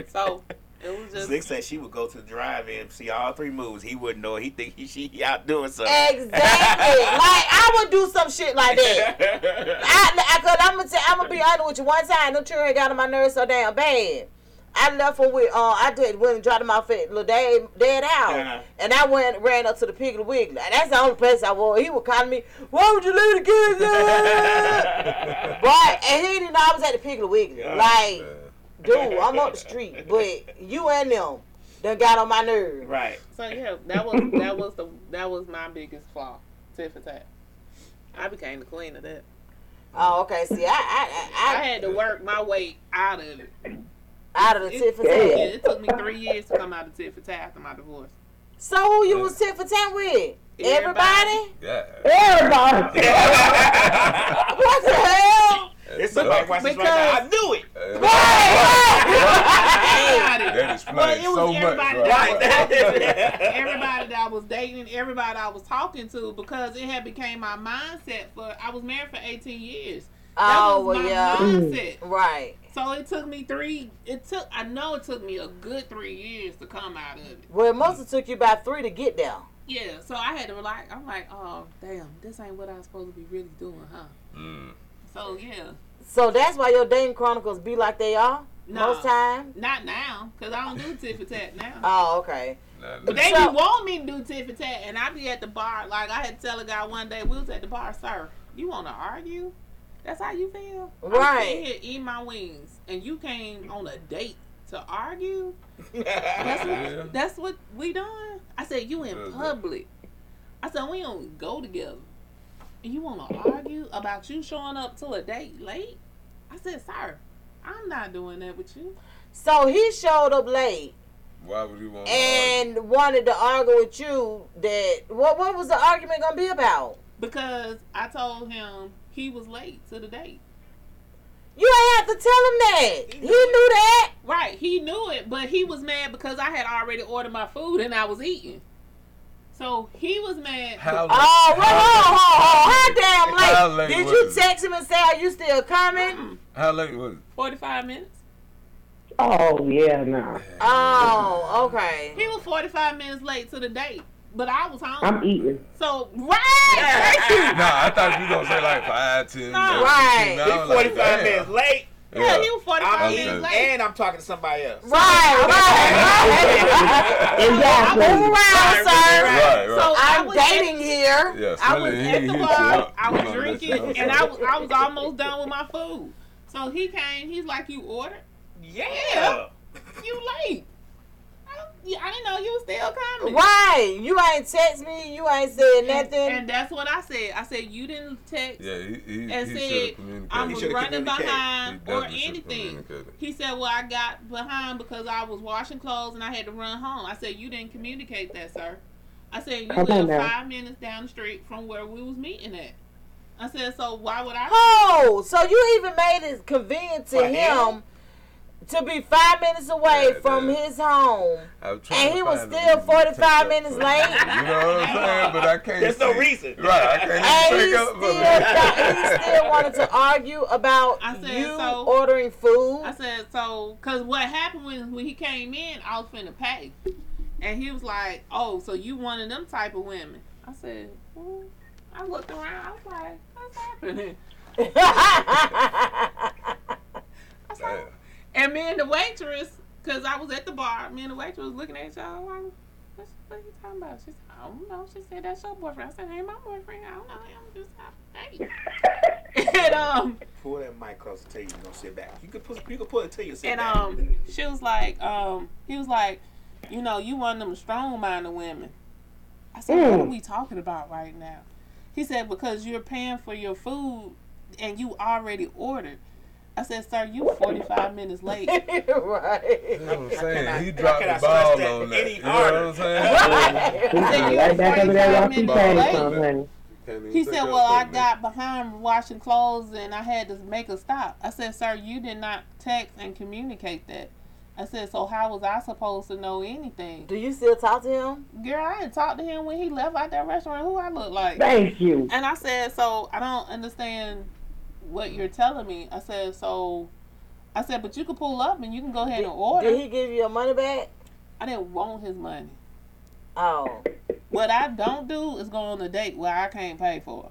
So it was just. Slick said she would go to the drive-in, see all three moves. He wouldn't know. He think he she he out doing something. Exactly. like I would do some shit like that. I, I cause I'm gonna tell, I'm gonna be honest with you. One time, them children got on my nerves so damn bad. I left them with uh I did went and dropped them off at little dad dad house, Uh-huh. and I went ran up to the Piggly Wiggly. And That's the only place I was. He was calling me, "Why would you leave the kids there?" But and he didn't know I was at the Piggly Wiggly. Yeah. Like, Man. dude, I'm up the street, but you and them done got on my nerves. right. So yeah, that was that was the that was my biggest flaw. Tit for tat. I became the queen of that. Oh, okay. See, I I I I, I had to work my way out of it. Out of the It, tit for yeah, tat. it took me three years to come out of tit for tat after my divorce. So who you was tit for tat with? Everybody? Yeah. Everybody. What the hell? It's somebody watching right now. I knew it. Everybody. That explains But it was so much. everybody Right. that everybody that I was dating, everybody I was talking to, because it had became my mindset. For I was married for eighteen years. That Oh, was well, my yeah. mindset. Right. So it took me three. It took. I know it took me a good three years to come out of it. Well, it must have took you about three to get there. Yeah. So I had to like. I'm like, oh damn, this ain't what I was supposed to be really doing, huh? Mm. So yeah. So that's why your dating chronicles be like they are Nah. most time. Not now, cause I don't do tit for tat now. Oh, okay. Nah, But they So- be want me to do tit for tat, and I be at the bar. Like I had to tell a guy one day, we was at the bar, sir. You want to argue? That's how you feel? I'm Right. sitting here eating my wings, and you came on a date to argue. That's what, Yeah. that's what we doing. I said, you in public. I said, we don't go together. And you want to argue about you showing up to a date late? I said, sir, I'm not doing that with you. So he showed up late Why would you want? and wanted to argue with you. That what? What was the argument gonna be about? Because I told him he was late to the date. You ain't have to tell him that. He knew that. Right, he knew it, but he was mad because I had already ordered my food and I was eating. So he was mad. How Oh, well, hold, hold, hold. How damn late? How late Did was you it? text him and say, "Are you still coming?" How late was it? 45 minutes. Oh yeah, no. Oh, okay. He was 45 minutes late to the date, but I was home. I'm eating. So, right, thank you. Nah, I thought you were gonna say like five, ten, No. minutes, Right. 15 He hours, like, 45 minutes late. Yeah, he was 45 I'm Okay. minutes late. and I'm talking to somebody else. Right, right, right. Exactly. Move around, sir. Right, right. So I I'm was at- dating here. yeah, I was Smelly, at he the bar. I was drinking, and I was I was almost done with my food. So he came. He's like, "You ordered? Yeah. You late? I, yeah, I didn't know you was still coming." Right. You ain't text me. You ain't said And, nothing. and that's what I said. I said you didn't text Yeah, he, he, and he said have communicated. I He was running behind or anything. He said, "Well, I got behind because I was washing clothes and I had to run home." I said, "You didn't communicate that, sir." I said, "You Come live now. five minutes down the street from where we was meeting at." I said, "So why would I?" Oh, so you even made it convenient to For him, him? To be five minutes away Yeah, from yeah. his home, I was trying and he was still forty five minutes late. You know what I'm saying? But I can't. There's no reason. Right, I can't And even he still, up got, he still wanted to argue about I said, you so- ordering food. I said, "So, cause what happened when when he came in, I was finna pay, and he was like, "Oh, so you one of them type of women?" I said, well, "I looked around. I was like, what's happening?" I said, Damn. And me and the waitress, cause I was at the bar, me and the waitress was looking at each other like, what, what are you talking about? She said, I don't know. She said, that's your boyfriend. I said, ain't my boyfriend. I don't know him. Just have a date. and um, Pull that mic closer to you. You gonna sit back. You could put. You could pull it to you. Sit and back. um, she was like, um, he was like, you know, you one of them strong-minded women. I said, what are Mm. we talking about right now? He said, because you're paying for your food and you already ordered. I said, sir, you 45 minutes late. right. You know what I'm saying? He dropped the ball stress that on that. You know what I'm harder? saying? He's said you right back over there 45 off his minutes late. some, honey. He said, "Well, I it, man. got behind washing clothes and I had to make a stop." I said, "Sir, you did not text and communicate that." I said, "So how was I supposed to know anything?" Do you still talk to him? Girl, I didn't talk to him when he left out that restaurant. Who I look like? Thank you. And I said, "So I don't understand what you're telling me." I said, "So." I said, but you can pull up and you can go ahead and order. Did he give you your money back? I didn't want his money. Oh. What I don't do is go on a date where I can't pay for.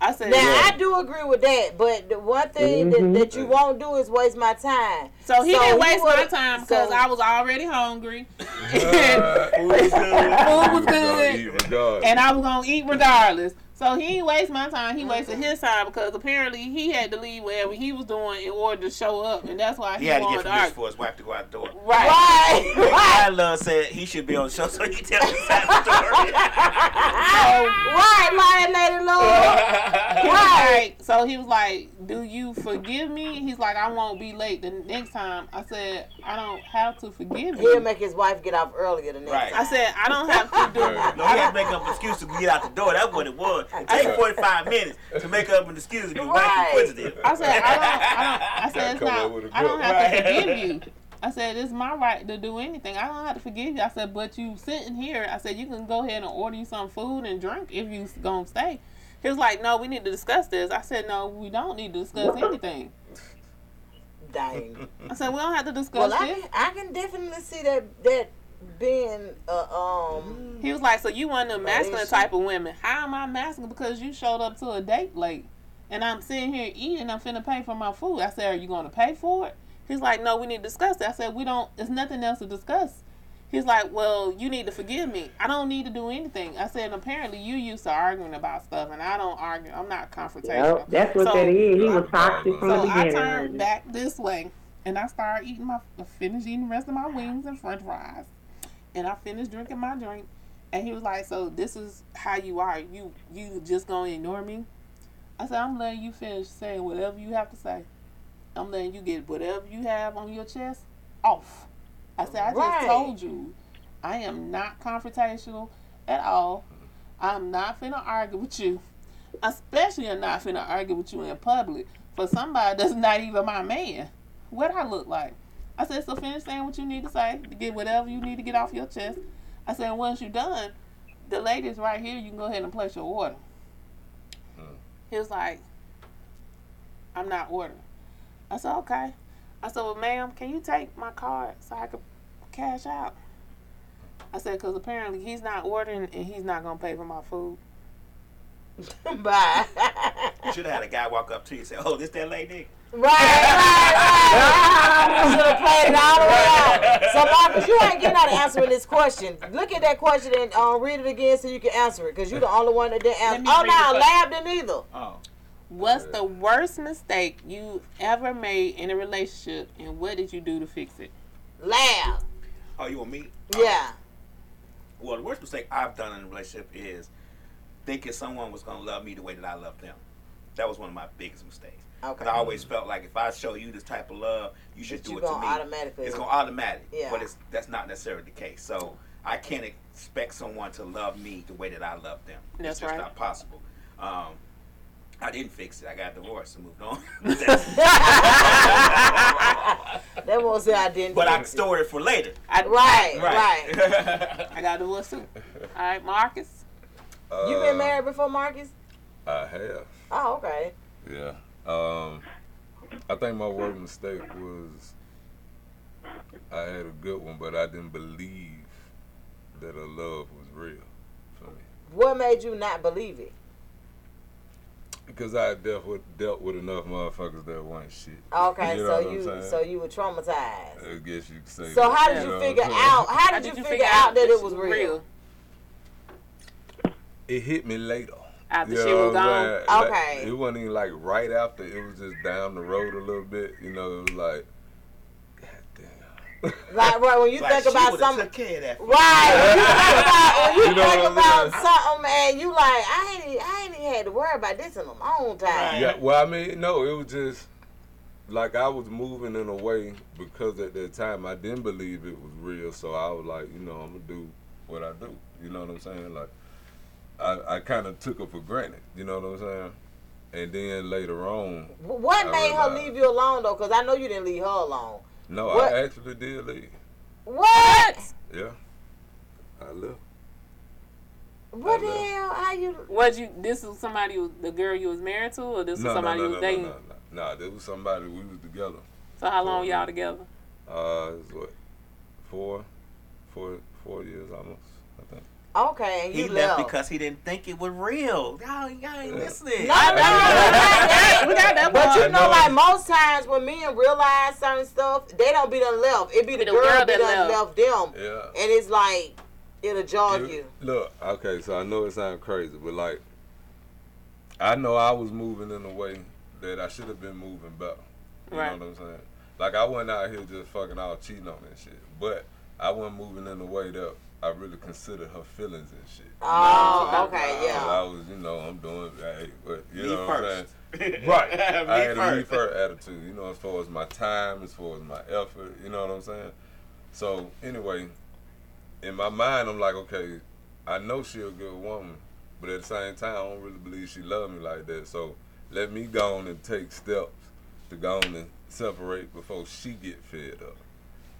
I said, Now "Yeah." I do agree with that, but the one thing Mhm. that, that you won't do is waste my time. So he So didn't he waste my time because so- I was already hungry. Uh, Food was good. Food was good. and I was gonna eat regardless. So he didn't waste my time. He wasted mm-hmm. his time because apparently he had to leave whatever he was doing in order to show up, and that's why he, He had to get to permission for his wife to go out the door. Right. Right, right, My love said he should be on the show so he can tell his side of the story. right, Lion Lady Lord. He was like, so he was like, "Do you forgive me?" He's like, "I won't be late the next time." I said, "I don't have to forgive you." He'll you." make his wife get off earlier the next Right. time. I said, "I don't have to do." Right. No, he had to make up an excuse to get out the door. That's what it was. It take 45 minutes to make up an excuse to be Right. right. inquisitive. I said, I don't, I don't, I said, it's not, up with a I don't have one. to forgive you. I said, it's my right to do anything. I don't have to forgive you. I said, but you sitting here, I said, you can go ahead and order you some food and drink if you gonna stay. He was like, no, we need to discuss this. I said, no, we don't need to discuss anything. Dang. I said, we don't have to discuss Well, I can, I can definitely see that that being uh, um. He was like, so you one of the masculine type of women. How am I masculine? Because you showed up to a date late. And I'm sitting here eating, I'm finna pay for my food. I said, Are you gonna pay for it? He's like, No, we need to discuss that. I said, We don't there's nothing else to discuss. He's like, Well, you need to forgive me. I don't need to do anything. I said, apparently you used to arguing about stuff and I don't argue. I'm not confrontational. Yep, that's what So- that is. He was toxic from So the I turned back this way And I started eating my, I finished eating the rest of my wings and french fries. And I finished drinking my drink. And he was like, so this is how you are. You you just gonna ignore me? I said, I'm letting you finish saying whatever you have to say. I'm letting you get whatever you have on your chest off. I said, I just told you, I am not confrontational at all. I'm not finna argue with you. Especially I'm not finna argue with you in public for somebody that's not even my man. What I look like? I said, so finish saying what you need to say to get whatever you need to get off your chest. I said, once you're done, the lady's right here. You can go ahead and place your order. Hmm. He was like, I'm not ordering. I said, okay. I said, well, ma'am, can you take my card so I could cash out? I said, because apparently he's not ordering and he's not going to pay for my food. Bye. You should have had a guy walk up to you and say, "Oh, this that lady." Right, right, right. You should have played it all the way out. So, Marcus, you ain't getting out of answering this question. Look at that question and uh, read it again so you can answer it, because you're the only one that didn't answer. me Oh, no, Lab didn't either. Oh. What's the worst mistake you ever made in a relationship and what did you do to fix it? Lab. Oh, you want me? Yeah. Well, the worst mistake I've done in a relationship is thinking someone was gonna love me the way that I love them. That was one of my biggest mistakes. Okay. Because I always felt like if I show you this type of love, you should That do you it to me. automatically- It's gonna automatic. Yeah. But it's that's not necessarily the case. So I can't expect someone to love me the way that I love them. That's it's just right. not possible. Um, I didn't fix it. I got divorced and moved on. That won't say I didn't. but I fix it. it for later. I, Right, right. I got divorced too. All right, Marcus. You Uh, been married before, Marcus? I have. Oh, okay. Yeah. Um, I think my worst mistake was I had a good one, but I didn't believe that a love was real for me What made you not believe it? because I dealt with dealt with enough motherfuckers that weren't shit. Okay, You know so you saying? so you were traumatized. I guess you could say. So that, how did you know figure I'm saying? out? How did, you, figure out that it was real? It hit me later. After You she know was gone? Like, Okay. it wasn't even like right after. It was just down the road a little bit. You know, it was like. Like right when you Like, think about something, took care of that for right? When you think about when you, You know think about saying? something, man, you like I ain't I ain't even had to worry about this in a long time. Yeah, well, I mean, no, it was just like I was moving in a way because at that time I didn't believe it was real. So I was like, you know, I'm gonna do what I do. You know what I'm saying? Like, I, I kind of took it for granted. You know what I'm saying? And then later on, What I made her leave you alone though? Because I know you didn't leave her alone. no, What? I actually did leave. What? Yeah, I left. What the left. hell? How you? Was you this was somebody the girl you was married to or this was No, no, somebody no, you no, was no, dating? no, no, no. There was somebody we was together. So how long y'all together? Uh, it was what, four, four, four years almost. I think. Okay, and He left left. because he didn't think it was real. Y'all, y'all ain't listening. No, no, no, no, We got that But you know, know. like most times when men realize certain stuff, they don't be done left. It be the, the girl, girl that that done left. left them, Yeah. and it's like it'll jog you. Look, okay, so I know it sounds crazy, but like, I know I was moving in a way that I should have been moving better. You Right. know what I'm saying? Like, I wasn't out here just fucking out cheating on that shit, but I wasn't moving in a way that I really considered her feelings and shit. You oh, know what Oh, I'm okay, yeah. I was, you know, I'm doing, hey, but you Me know what I'm saying? Right. Me I had a me first. first attitude, you know, as far as my time, as far as my effort, you know what I'm saying? So anyway, in my mind, I'm like, okay, I know she a good woman, but at the same time, I don't really believe she love me like that. So let me go on and take steps to go on and separate before she get fed up.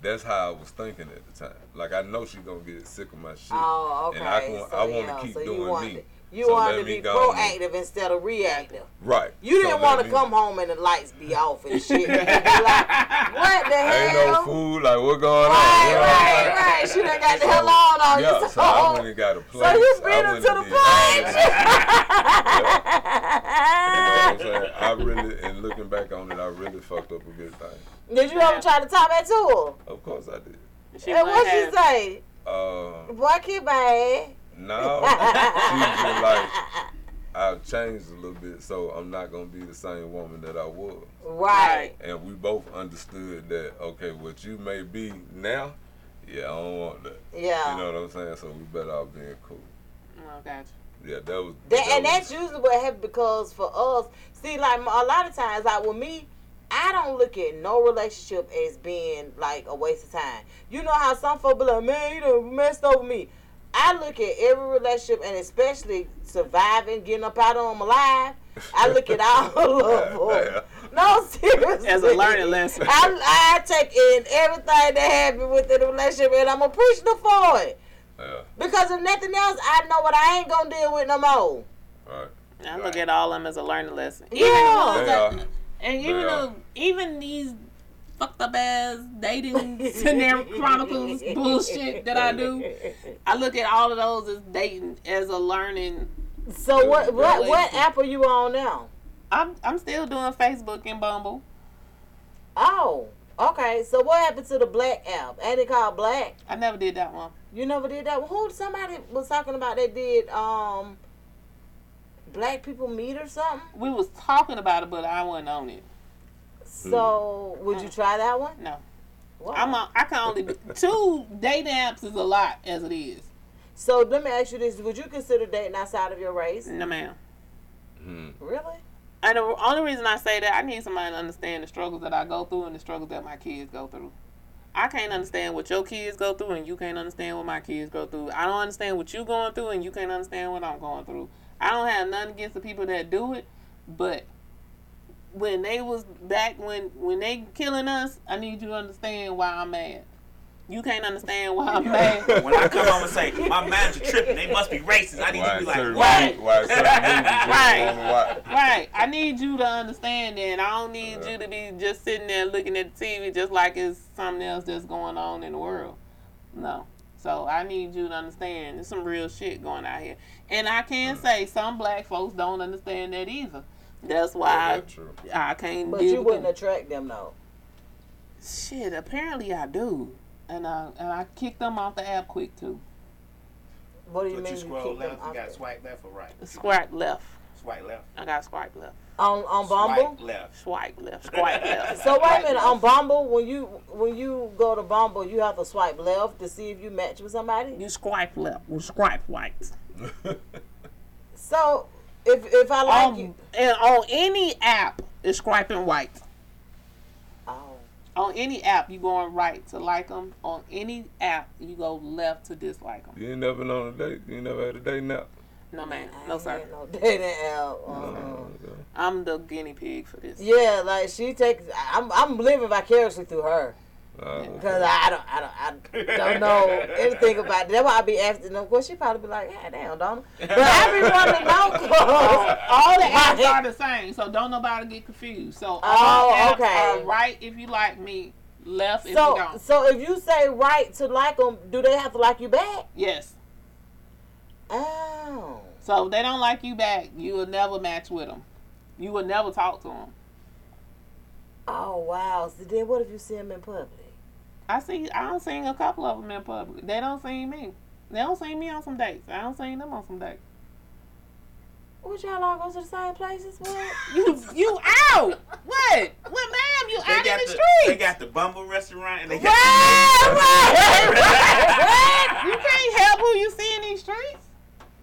That's how I was thinking at the time. Like I know she gonna get sick of my shit, Oh, okay. and I, can, so, I want to yeah, keep so doing wanted, me. You So wanted to be proactive instead of reactive. Right. You didn't let want to me- come home and the lights be off and shit. Like, what the hell? Ain't no food. Like what going on? Right, what I'm right, right. She done got the hell on on you. Yeah, So, so I went and got a place. so you beat went to the all You know what I'm saying? I really, and looking back on it, I really fucked up a good thing. Did you ever try to talk back to Of course I did. She her? And wouldn't what she have- say? Uh, Boy, keep my ass. no, she was just like, I've changed a little bit, so I'm not gonna be the same woman that I was. Right. And we both understood that okay, what you may be now, yeah, I don't want that. Yeah. You know what I'm saying? So we better off being cool. Oh, gotcha. Yeah, that was. That, and was- that's usually what happens because for us, see, like a lot of times, like with me, I don't look at no relationship as being like a waste of time. You know how some folks be like, man, you done messed over me. I look at every relationship and especially surviving, getting up out of them alive. I look at all of them. No, seriously. As a learning lesson. I, I take in everything that happened within the relationship and I'm appreciative for it. Yeah. Because if nothing else, I know what I ain't gonna deal with no more. Right. I look at all of them as a learning lesson. Yeah. Even the ones that- and even They though even these fucked up ass dating scenario chronicles bullshit that I do, I look at all of those as dating as a learning. So what what what app are you on now? I'm I'm still doing Facebook and Bumble. Oh, okay. So what happened to the black app? Ain't it called black? I never did that one. You never did that. one. Who somebody was talking about? They did um black people meet or something. We was talking about it, but I wasn't on it. So would you try that one? No. Wow. I'm a, I can only be, two dating apps is a lot as it is. So let me ask you this: Would you consider dating outside of your race? No, ma'am. Hmm. Really? And the only reason I say that, I need somebody to understand the struggles that I go through and the struggles that my kids go through. I can't understand what your kids go through, and you can't understand what my kids go through. I don't understand what you're going through, and you can't understand what I'm going through. I don't have nothing against the people that do it, but when they was back when when they killing us, I need you to understand why I'm mad. You can't understand why I'm mad. When I come home and say my manager tripping, they must be racist. I need Why to be like, certain what? why certain Right. don't wanna watch. Right. I need you to understand that. I don't need you to be just sitting there looking at the TV just like it's something else that's going on in the world. No. So I need you to understand there's some real shit going out here. And I can hmm. say some black folks don't understand that either. That's why That's true. I, I can't But you wouldn't them. attract them though. Shit, apparently I do. And I and I kicked them off the app quick too. What do you But mean? you you scroll keep them left, you got swipe left or right? Swipe left. Swipe left. I got swipe left. on on Bumble. Swipe left. Swipe left. Swipe left. So wait a minute, on Bumble, when you when you go to Bumble, you have to swipe left to see if you match with somebody. You swipe left. You swipe right. So if if I like on, you, and on any app, it's swiping right. oh, On any app, you going right to like them. On any app, you go left to dislike them. You ain't never been on a date. You ain't never had a date now. No, man. No, sir. had no dating app. uh-uh. I'm the guinea pig for this. Yeah, like she takes. I'm I'm living vicariously through her Uh, because I don't I don't I don't know anything about. It. That's why I be asking them. course, she probably be like, "God damn, Donna," but I be wanting to know. 'cause- All the apps are the same, so don't nobody get confused. So all Oh, apps okay. are right if you like me, left if you So don't. so if you say right to like them, do they have to like you back? Yes. Oh. So if they don't like you back, you will never match with them. You will never talk to them. Oh wow. So then what if you see them in public? I see. I don't seen a couple of them in public. They don't see me. They don't see me on some dates. I don't see them on some dates. Would y'all all go to the same places? What? You you out? What? What, ma'am? You They out in the the, street? they got the Bumble restaurant and they got What? You can't help who you see in these streets.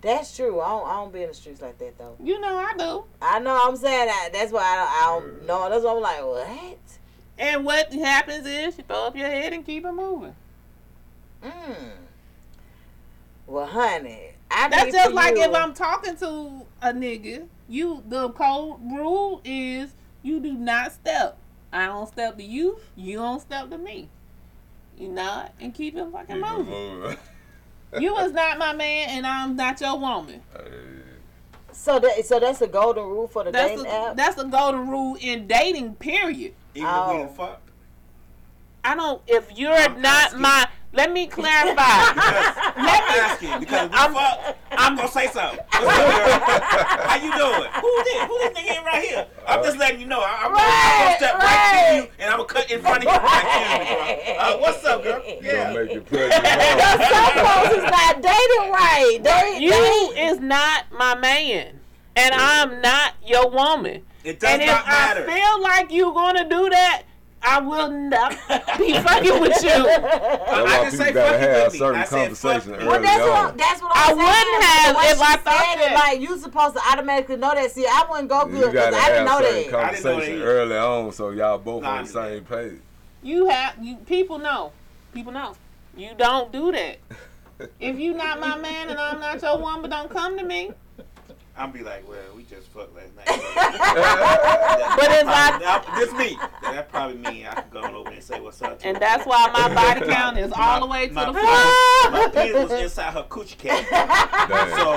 That's true. I don't, I don't be in the streets like that though. You know I do. I know. I'm saying that. That's why I don't, I don't know. That's why I'm like, what? And what happens is you throw up your head and keep it moving. Mm. Well, honey, I That's need just like you- if I'm talking to a nigga. You the code rule is you do not step. I don't step to you. You don't step to me. You not and keep it fucking keep moving. moving. You was not my man, and I'm not your woman. So that so that's a golden rule for the That's dating a, app. that's a golden rule in dating. Period. even if we Oh. done fuck. I don't. If you're not my, let me clarify. Let I'm asking because if we I'm- fuck, I'm gonna say something. What's up, girl? How you doing? Who this? Who this nigga in right here? I'm just letting you know. I, I'm, gonna, I'm gonna step right, to you and I'm gonna cut in front of you. Like, excuse me. Uh, what's up, girl? Gonna Yeah. make you pleasure. Some folks is not dating right. They, you they, is not my man, and I'm not your woman. It does and if matter. I feel like you're gonna do that, I will not be fucking with you. That's why people gotta have certain conversation early Well, that's on. what, that's what I I'm saying. wouldn't have The if I thought said it, that. Like you supposed to automatically know that. See, I wouldn't go You good because gotta I didn't have know certain that. conversation early on so y'all both Nah, on the same page. You have you people know. People know. You don't do that. if you not my man and I'm not your woman, don't come to me. I'm be like, well, we just fucked last night. But if I- That- this me, That- that probably me. I could go on over there and say what's up. to And her. that's why my body count is all the way to my, the floor. My penis was inside her coochie cat. So,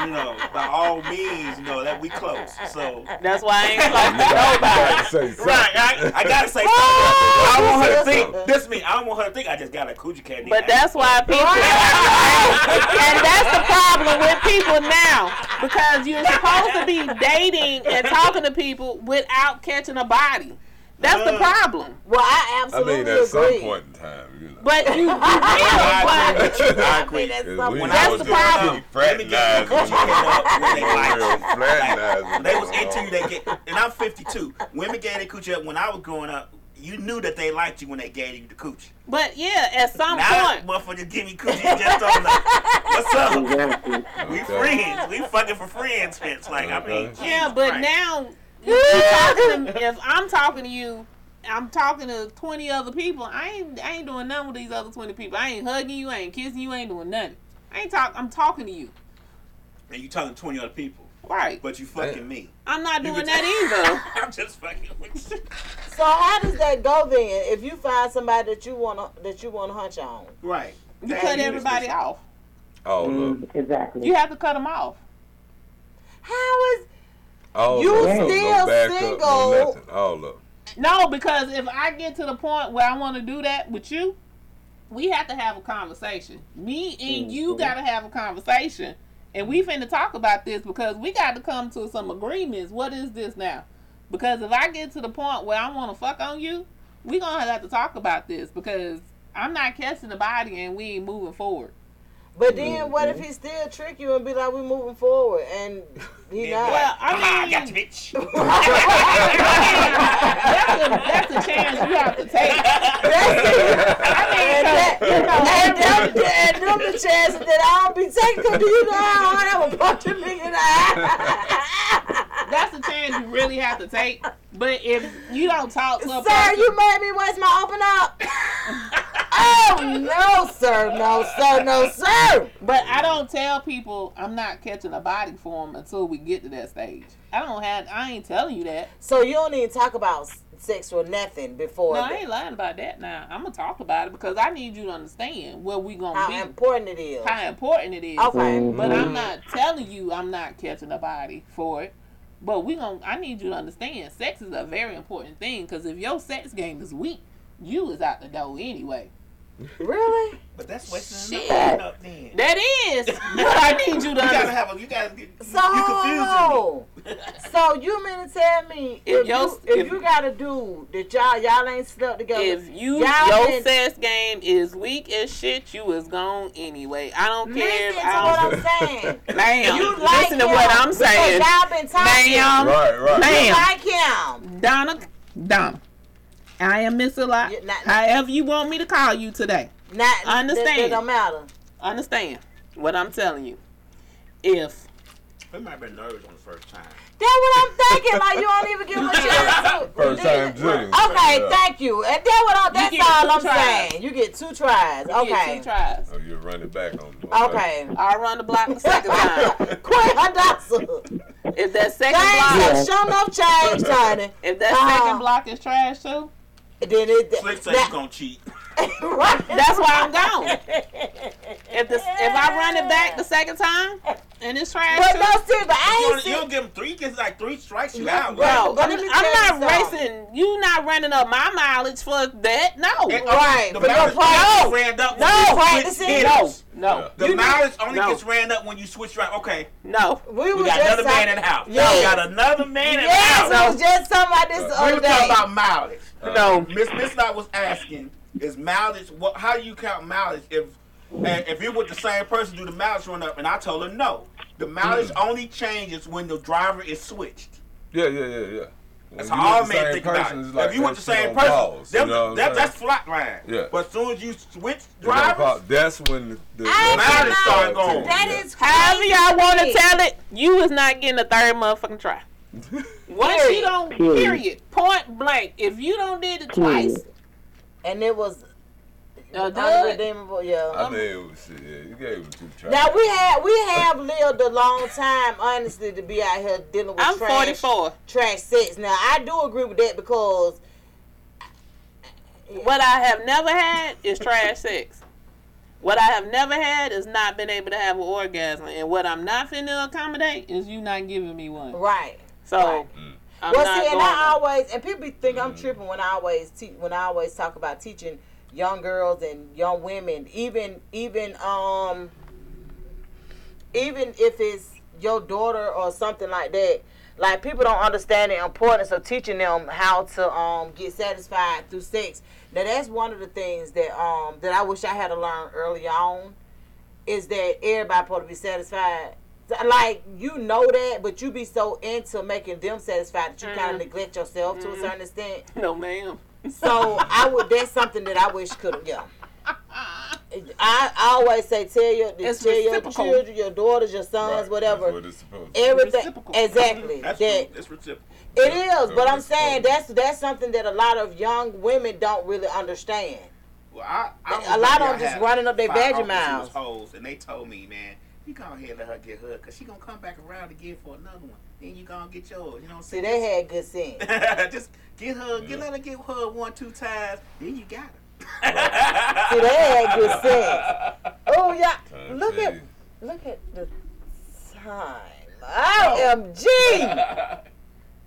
you know, by all means, you know that we close. So That's why I ain't close to You nobody. gotta say something. Right, I, I gotta say something. I don't want her to think. This me. I don't want her to think I just got a coochie cat. But that's why people, and that's the problem with people now, because you're supposed to be dating and talking to people without catching a body. That's the uh. problem. Well, I absolutely I absolutely mean, at some point in time, you know. But you, you will, but you. I agree. That's If some- When That's I know was the problem. up, let me get the up when they liked you. fraternizing. They was into you. They get, and I'm 52. Women gave their coochie up when I was growing up. You knew that they liked you when they gave you the coochie. but yeah, at some Now, point, motherfuckers give me coochie just don't like, what's up? Exactly. We Okay. friends. We fucking for friends, Vince. Like, I mean, yeah, Jesus but Christ. now, if, you talking to, if I'm talking to you, I'm talking to 20 other people. I ain't, I ain't doing nothing with these other 20 people. I ain't hugging you, I ain't kissing you, I ain't doing nothing. I ain't talk. I'm talking to you, and you talking to 20 other people, right? but you fucking me. I'm not You doing can that either. I'm just fucking with you. So how does that go then? If you find somebody that you wanna that you wanna hunch on, Right. You Damn, cut everybody off. All of Mm, exactly. You have to cut them off. how is all You of still no backup, single. No nothing. All of them. No, because if I get to the point where I want to do that with you, we have to have a conversation. Me and mm-hmm. you got to have a conversation. And we finna talk about this because we got to come to some agreements. What is this now? Because if I get to the point where I want to fuck on you, we going to have to talk about this because I'm not catching the body and we ain't moving forward. But then mm-hmm. what if he still trick you and be like, we moving forward and he Yeah, not? Well, I Come on, mean, got you, bitch. that's, a, that's a chance you have to take. I mean, and, that, 'cause, you know, and, them, and them the chances that I don't be taking because you know I don't have a punch a nigga in the eye. that's a chance you really have to take. But if you don't talk to a Sir, person, you made me waste my open up. oh no, sir, no, sir, no, sir. but I don't tell people I'm not catching a body for them until we get to that stage. I don't have. I ain't telling you that. So you don't even talk about sex or nothing before No, I ain't lying about that. Now I'm gonna talk about it because I need you to understand where we gonna how be, How important it is. how important it is. Okay. But I'm mm-hmm. not telling you I'm not catching a body for it. But we gonna. I need you to understand sex is a very important thing because if your sex game is weak, you is out the door anyway. Really? But that's wasting Shit. enough up then. That is. But I need you to You gotta have a. You gotta. You, So, you confusing me. so you mean to tell me If if, you, if, if- you got a dude that y'all y'all ain't slept together, If you y'all your been- sex game is weak as shit, you is gone anyway. I don't care. listen to I what I'm saying. Ma'am, You like listen to him what I'm saying. Y'all been talking. Ma'am, Right, right. You like him. Donna, Donna. I am Mixalot. Not- However you want me to call you today. Not, I understand. That, that don't matter. Understand what I'm telling you. If We might have been nervous on the first time. That's what I'm thinking. Like you don't even give a chance to. First time Jillian. Okay, Yeah. thank you. And that's what I'm, that's all I'm tries. saying. You get two tries. you okay. get two tries, Oh, you run it back on me. Okay. I'll run the block the second time. Quit Hadassah. If that second Things block, have shown up changed, honey. if that Uh-huh. second block is trash too, Then it. Slick say you gonna cheat. Right. that's why I'm gone. If the if I run it back the second time and it's trash But too, no, seriously, You I don't, ain't you don't give him three. He gets like three strikes you No, out. bro. Like, Bro, But I'm, I'm not you something. racing. You not running up my mileage for that. No. and, Right, The but no mileage practice. only gets ran up No when you practicing. switch No. hitters. No. The You mileage only no. gets ran up when you switch right. Okay, No. We, we got just another man in the house. Yes. We got another man in the Yes, house. we was just talking about this uh, the We other were talking about mileage. No. Uh, Miss Mixalot was asking, is mileage what? How do you count mileage if and if you with the same person do the mileage run up? And I told her no. The mileage mm. only changes when the driver is switched. Yeah, yeah, yeah, yeah. That's When how all men same think about it. like if you with the same on person, pause, you know that, that's flat line. Yeah. But as soon as you switch You gotta drivers, That's when the, the I that's when don't it know. started That taking- That yeah. is However y'all want to tell it, you is not getting a third motherfucking try. Once you Period. don't, Period. period, point blank. If you don't did it twice, Period. And it was dud, unredeemable. Yeah. I mean, it was shit. Yeah, you gave him two tries. Now we have we have lived a long time, honestly, to be out here dealing with I'm trash, 44. trash sex. Now I do agree with that because What I have never had is trash sex. What I have never had is not been able to have an orgasm, and what I'm not finna accommodate is you not giving me one. right. So Right. Mm. I'm well, not see, and. I always and people be think I'm tripping when I always te- when I always talk about teaching young girls and young women, even even um even if it's your daughter or something like that. Like people don't understand the importance of teaching them how to um get satisfied through sex. Now that's one of the things that um that I wish I had to learn early on is that everybody supposed to be satisfied. Like you know that, but you be so into making them satisfied that you kind of mm-hmm. neglect yourself to a mm-hmm. certain extent. no, ma'am. So I would. That's something that I wish could have. Yeah. I, I always say tell your It's tell your children, your daughters, your sons, Right, whatever. That's what supposed. Everything Reciprocal. exactly. Mm-hmm. that's that true. It's reciprocal. it is, but I'm saying that's that's something that a lot of young women don't really understand. Well, I, I A lot of them just running up their five veggie mouths. was Hoes, and they told me, man, you go ahead and let her get her, cause she gonna come back around again for another one. Then you gonna get yours. You know what I'm saying? See, saying? they had good sense. just get her, get let her get her one, two times. Then you got her. See, they had good sense. Oh yeah, Time look at look at the time. OMG!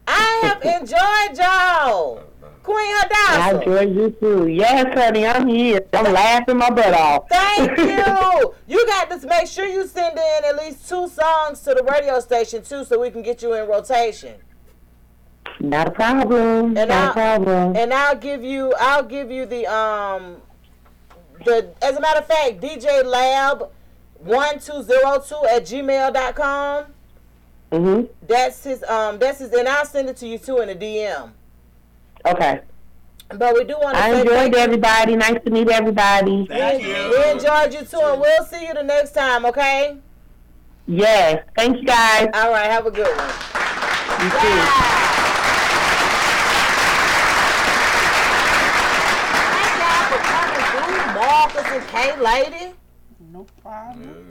I have enjoyed y'all. Queen I Hadassah. enjoy you too. Yes, honey, I'm here. I'm laughing my butt off. Thank you. You got to make sure you send in at least two songs to the radio station too, so we can get you in rotation. Not a problem. And Not I- a problem. And I'll give you, I'll give you the um, the as a matter of fact, DJ Lab one two zero two at gmail.com. Mhm. That's his um, that's his, and I'll send it to you too in a DM. Okay. But we do want to I say enjoyed thank you. everybody. Nice to meet everybody. Thank we, you. we enjoyed you too, and we'll see you the next time. Okay. Yes. Thank you guys. All right. Have a good one. You too. Thank y'all for coming through, Marcus and K Lady. No problem. Yeah, yeah.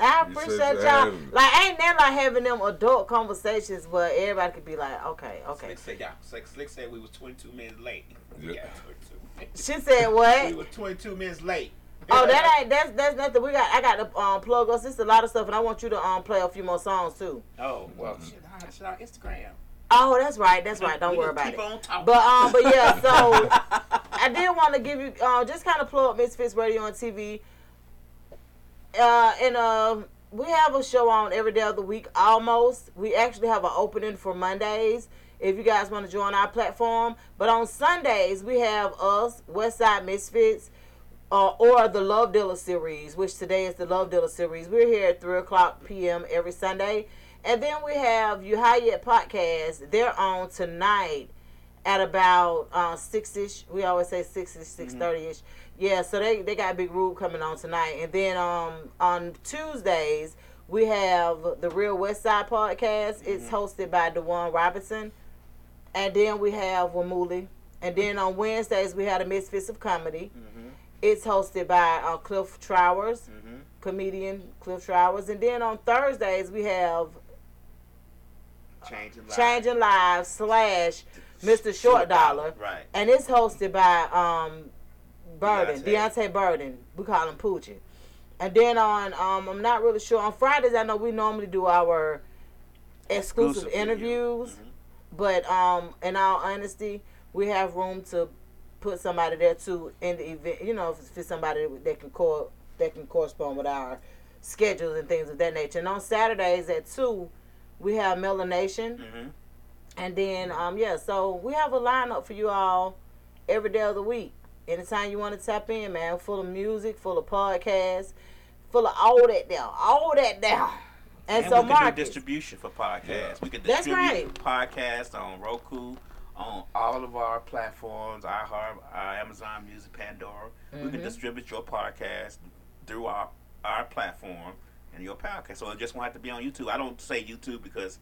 I You appreciate you y'all. Like, ain't that like having them adult conversations where everybody could be like, okay, okay. Slick said, yeah, Slick, Slick said we was 22 minutes late. Yeah. Yeah, 22. She said what? we were 22 minutes late. Oh, that ain't that's that's nothing. We got I got to um plug us. It's a lot of stuff, and I want you to um play a few more songs too. Oh, well, shit, I should our Instagram. Oh, that's right, that's right. Don't We worry about keep it. on talking. But um, but yeah, so I did want to give you uh, just kind of plug Misfits Radio on TV. Uh, and um, we have a show on every day of the week almost. We actually have an opening for Mondays if you guys want to join our platform. But on Sundays we have us Westside Misfits. Uh, or the Love Dealer series, which today is the Love Dealer series. We're here at 3 o'clock p.m. every Sunday. And then we have You High Yet podcast. They're on tonight at about uh, 6-ish. We always say 6-ish, 6.30ish. Yeah, so they, they got a Big Rube coming on tonight. And then um, on Tuesdays, we have the Real West Side podcast. It's hosted by Dewan Robinson. And then we have Wamuli. And then on Wednesdays, we have the Misfits of Comedy. It's hosted by uh, Cliff Trowers, comedian Cliff Trowers. And then on Thursdays, we have Changing lives. Changing Lives slash Mr. Short Dollar. Right. And it's hosted by um Burden, Deontay. Deontay Burden. We call him Poochie. And then on um I'm not really sure. On Fridays I know we normally do our exclusive, Exclusive interviews. But um in all honesty, we have room to put somebody there too in the event you know, if it's somebody that can call that can correspond with our schedules and things of that nature. And on Saturdays at two, we have Melanation. Mhm. And then, um, yeah, so we have a lineup for you all every day of the week. Anytime you want to tap in, man, full of music, full of podcasts, full of all that down, all that down. And, And so we can do distribution for podcasts. We can distribute podcasts on Roku, on all of our platforms, iHeart, uh, Amazon Music, Pandora. We can Mhm. distribute your podcast through our our platform and your podcast. So it just won't have to be on YouTube. I don't say YouTube because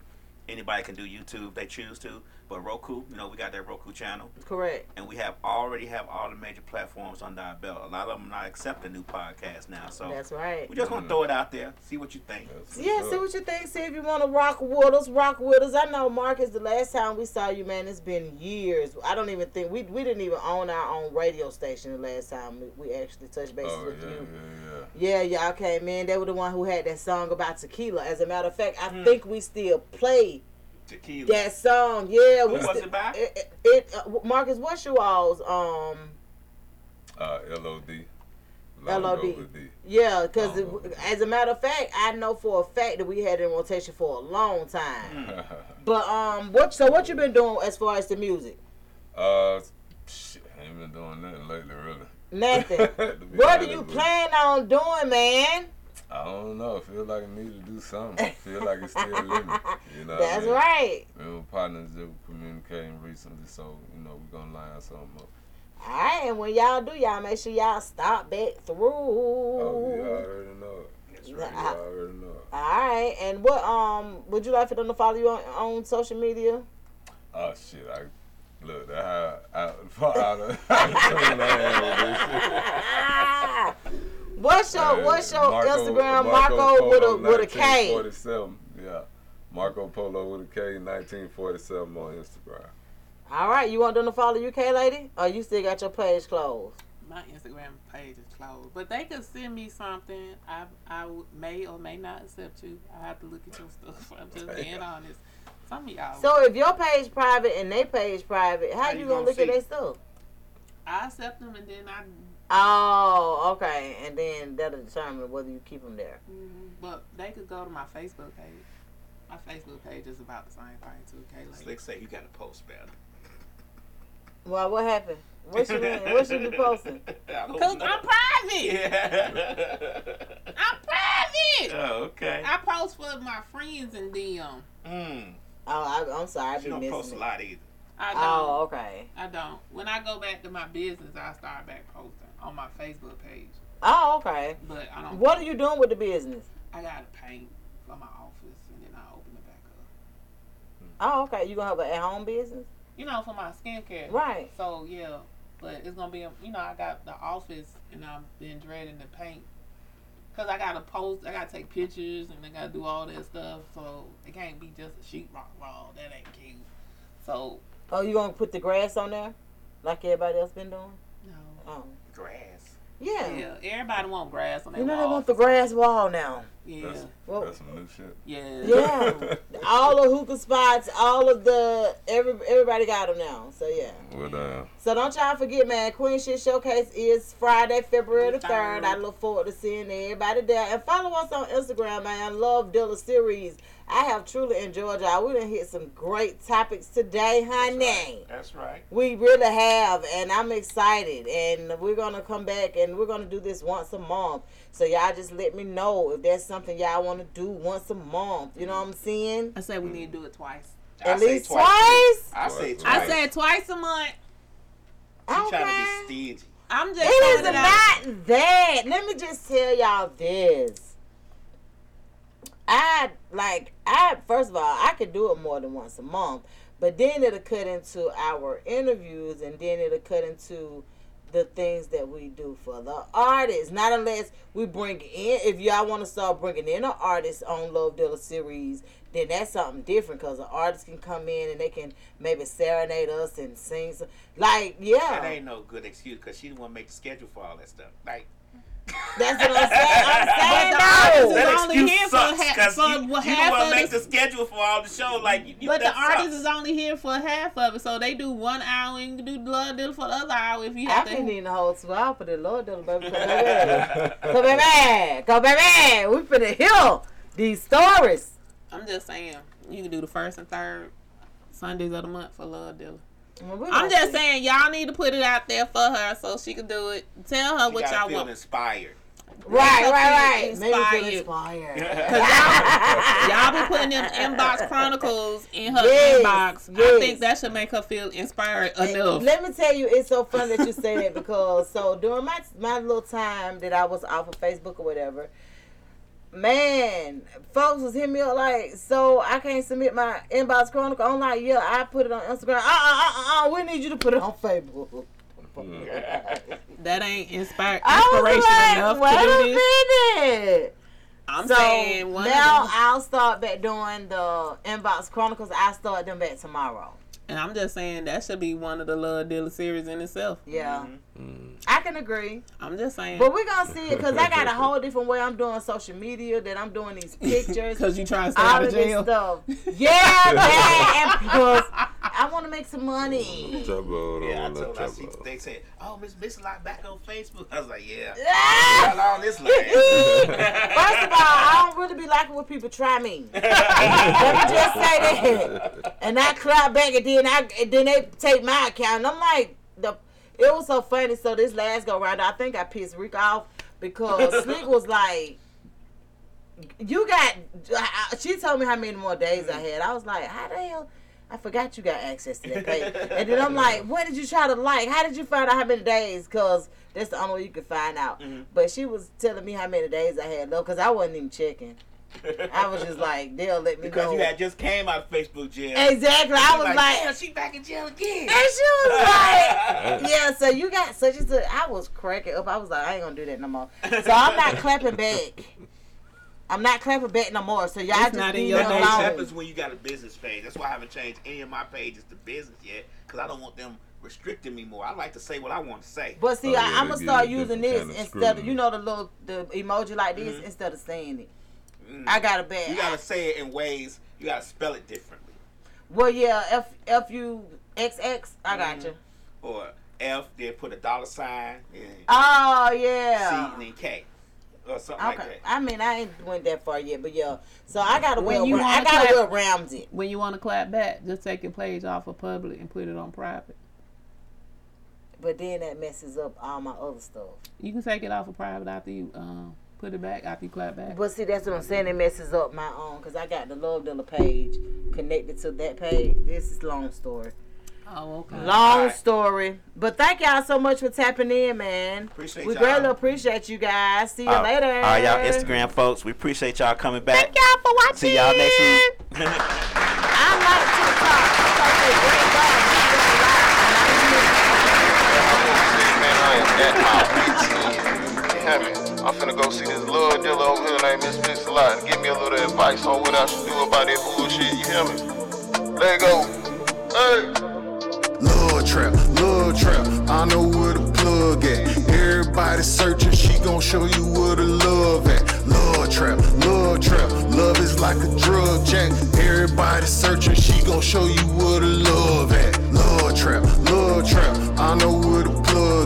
anybody can do YouTube if they choose to. But Roku, you know, we got that Roku channel. correct. And we have already have all the major platforms under our belt. A lot of them not accepting new podcasts now. So That's right. we just want to mm-hmm. throw it out there, see what you think. Yeah, see what you think. See if you want to rock with us, rock with us. I know, Marcus, the last time we saw you, man, it's been years. I don't even think we we didn't even own our own radio station the last time we, we actually touched bases Oh with yeah, you. yeah, Yeah, y'all came in. They were the one who had that song about tequila. As a matter of fact. I hmm. think we still play Tequila. that song. Yeah, Who we was it by? It, it, uh, Marcus, what's you all's um. Uh, LOD. LOD? Yeah, because as a matter of fact, I know for a fact that we had in rotation for a long time. But um, what so what you been doing as far as the music? uh, shit, I ain't been doing nothing lately, really. Nothing. What do honest you plan on doing, man? I don't know. I feel like I need to do something. I feel like it's still in me. You know. what I That's mean? right. Me and my partners that were communicating recently, so you know we're gonna line something up. All right, and when y'all do, y'all make sure y'all stop back through. Oh, yeah, I already know it. That's Yeah, I already know it. All right, and what um would you like for them to follow you on, on social media? Oh shit! I look that how how how the how What's your What's your Instagram? Marco, with a with a K. 1947. Yeah, Marco Polo with a K. 1947 on Instagram. All right, you want them to follow you, K lady? Or you still got your page closed? My Instagram page is closed, but they could send me something. I I may or may not accept you. I have to look at your stuff. I'm just being honest. Some of y'all. So if your page private and they page private, how, How you you gonna gonna look at their stuff? I accept them and then I. Oh, okay, and then that'll determine whether you keep them there. mm, But they could go to my Facebook page. My Facebook page is about the same thing too. Kayla. Slick say you got to post better. Well, what happened? What you mean? What you be posting? Cause I'm private. I'm private. Oh, okay. I post for my friends and them. Mm. Oh, I, I'm sorry, I She be don't missing post a lot either. I don't. Oh, okay. I don't. When I go back to my business, I start back posting on my Facebook page. Oh, okay. But I don't. What are you doing with the business? I gotta paint for my office and then I open it back up. Oh, okay. You gonna have an at-home business? You know, for my skincare. Right. So yeah, but it's gonna be. You know, I got the office and I've been dreading the paint. Cause I gotta post, I gotta take pictures, and I gotta do all that stuff. So it can't be just a sheetrock wall. That ain't cute. So Oh, you gonna put the grass on there, like everybody else been doing? no. Oh, Grass. yeah. Yeah, everybody want grass on their You know they wall. want the grass wall now. Yeah. That's, Well- that's some new shit. Yeah. Yeah. all the hookah spots, all of the every everybody got them now. So yeah. Well, damn. Uh, so don't y'all forget, man. Queen Shit Showcase is Friday, February the third. Third. I look forward to seeing everybody there. And follow us on Instagram, man. I Love Dealer Series. I have truly enjoyed y'all. We done hit some great topics today, honey. That's right. We really have, and I'm excited. And we're gonna come back and we're gonna do this once a month. So y'all just let me know if there's something y'all want to do once a month. You know what I'm saying? I said we need to do it mm. twice. At I least twice. twice. I say twice. I said twice a month. She trying to be stingy. I'm just It is throwing it out. not that. Let me just tell y'all this. I like I first of all I could do it more than once a month, but then it'll cut into our interviews and then it'll cut into the things that we do for the artists. Not unless we bring in if y'all want to start bringing in an artist on Love Dealer series, then that's something different because the artists can come in and they can maybe serenade us and sing some, like yeah. That ain't no good excuse because she didn't want to make the schedule for all that stuff. Like, That's what I'm saying. I'm saying the no. artist is that only excuse here for sucks ha- because for you, you half don't want of to make the- the schedule for all the show. Like, you, you, But the that artist is only here for half of it, so they do one hour and you do blood deal for the other hour if you I have been to. needing the whole two hours for the Lord, little baby. Come baby, come baby, come baby. We finna hear these stories. I'm just saying, you can do the first and third Sundays of the month for love deal. Well, I'm just see. saying, y'all need to put it out there for her so she can do it. Tell her She what y'all feel want. inspired. Right, Make her right, feel right. Maybe feel inspired. inspired. Cause y'all, y'all be putting them inbox chronicles in her Yes, inbox. I think that should make her feel inspired enough. Let me tell you, it's so funny that you say that because so during my my little time that I was off of Facebook or whatever, man, folks was hitting me up like, so I can't submit my inbox chronicle. I'm like, yeah, I put it on Instagram. Uh uh uh uh, we need you to put it on Facebook. That ain't inspired I was inspiration enough like, to do wait this. a minute. I'm so saying one now of them, I'll start back doing the inbox chronicles. I start them back tomorrow. and I'm just saying that should be one of the Love Dealer series in itself. Yeah, I can agree. I'm just saying. But we're gonna see it because I got a whole different way I'm doing social media. That I'm doing these pictures. Because you trying to stay all out of of this jail. stuff. Yeah, man. and Because I want to make some money. Trouble, Yeah, I no told I see trouble. they said, "Oh, Miss Mixalot back on Facebook." I was like, "Yeah, Ah! how long this last?" First of all, I don't really be liking when people try me. Let me just say that. And I clap back, and then I and then they take my account. And I'm like, the it was so funny. So this last go round, I think I pissed Rick off because Slick was like, "You got." She told me how many more days I had. I was like, "How the hell?" I forgot you got access to that page. and then I'm like, what did you try to like? How did you find out how many days? Because that's the only way you could find out. Mm-hmm. But she was telling me how many days I had, though, because I wasn't even checking. I was just like, they'll let me know. because know. you had just came out of Facebook jail. Exactly. I was like, "Damn, she back in jail again. and she was like, yeah, so you got such and such. I was cracking up. I was like, I ain't going to do that no more. So I'm not clapping back. I'm not clapping back no more. So y'all It's just not in your me That happens when you got a business page. That's why I haven't changed any of my pages to business yet, because I don't want them restricting me more. I like to say what I want to say. But see, Oh, I, yeah, I'm gonna start using this kind of instead of you know the little the emoji like this mm-hmm. instead of saying it. I got a bad. You gotta say it in ways. You gotta spell it differently. well, yeah, F F U X X. I got Mm-hmm. you. Or F, then put a dollar sign, and Oh yeah. C, and then K, or something Okay. like that. I mean, I ain't went that far yet, but yeah. So I got to When well, you I wanna got to clap- well round it. When you want to clap back, just take your page off of public and put it on private. But then that messes up all my other stuff. You can take it off of private after you um, put it back after you clap back. But see, that's what I'm saying. It messes up my own because I got the Love Dealer page connected to that page. This is long story. Oh, okay. Long Alright. story. But thank y'all so much for tapping in, man. Appreciate we y'all. greatly appreciate you guys. See you Uh, later. All right, y'all Instagram folks, we appreciate y'all coming back. Thank y'all for watching. See y'all next week. I like TikTok. TikTok is great dog. I'm finna go see this little dealer over here named Miss Mixalot and give me a little advice on what I should do about that bullshit. You hear me? Let it go. Hey. Love trap, love trap. I know where the plug at. Everybody searching, she gon' show you where the love at. Love trap, love trap. Love is like a drug jack. Everybody searching, she gon' show you where the love at. Love trap, love trap. I know where the plug.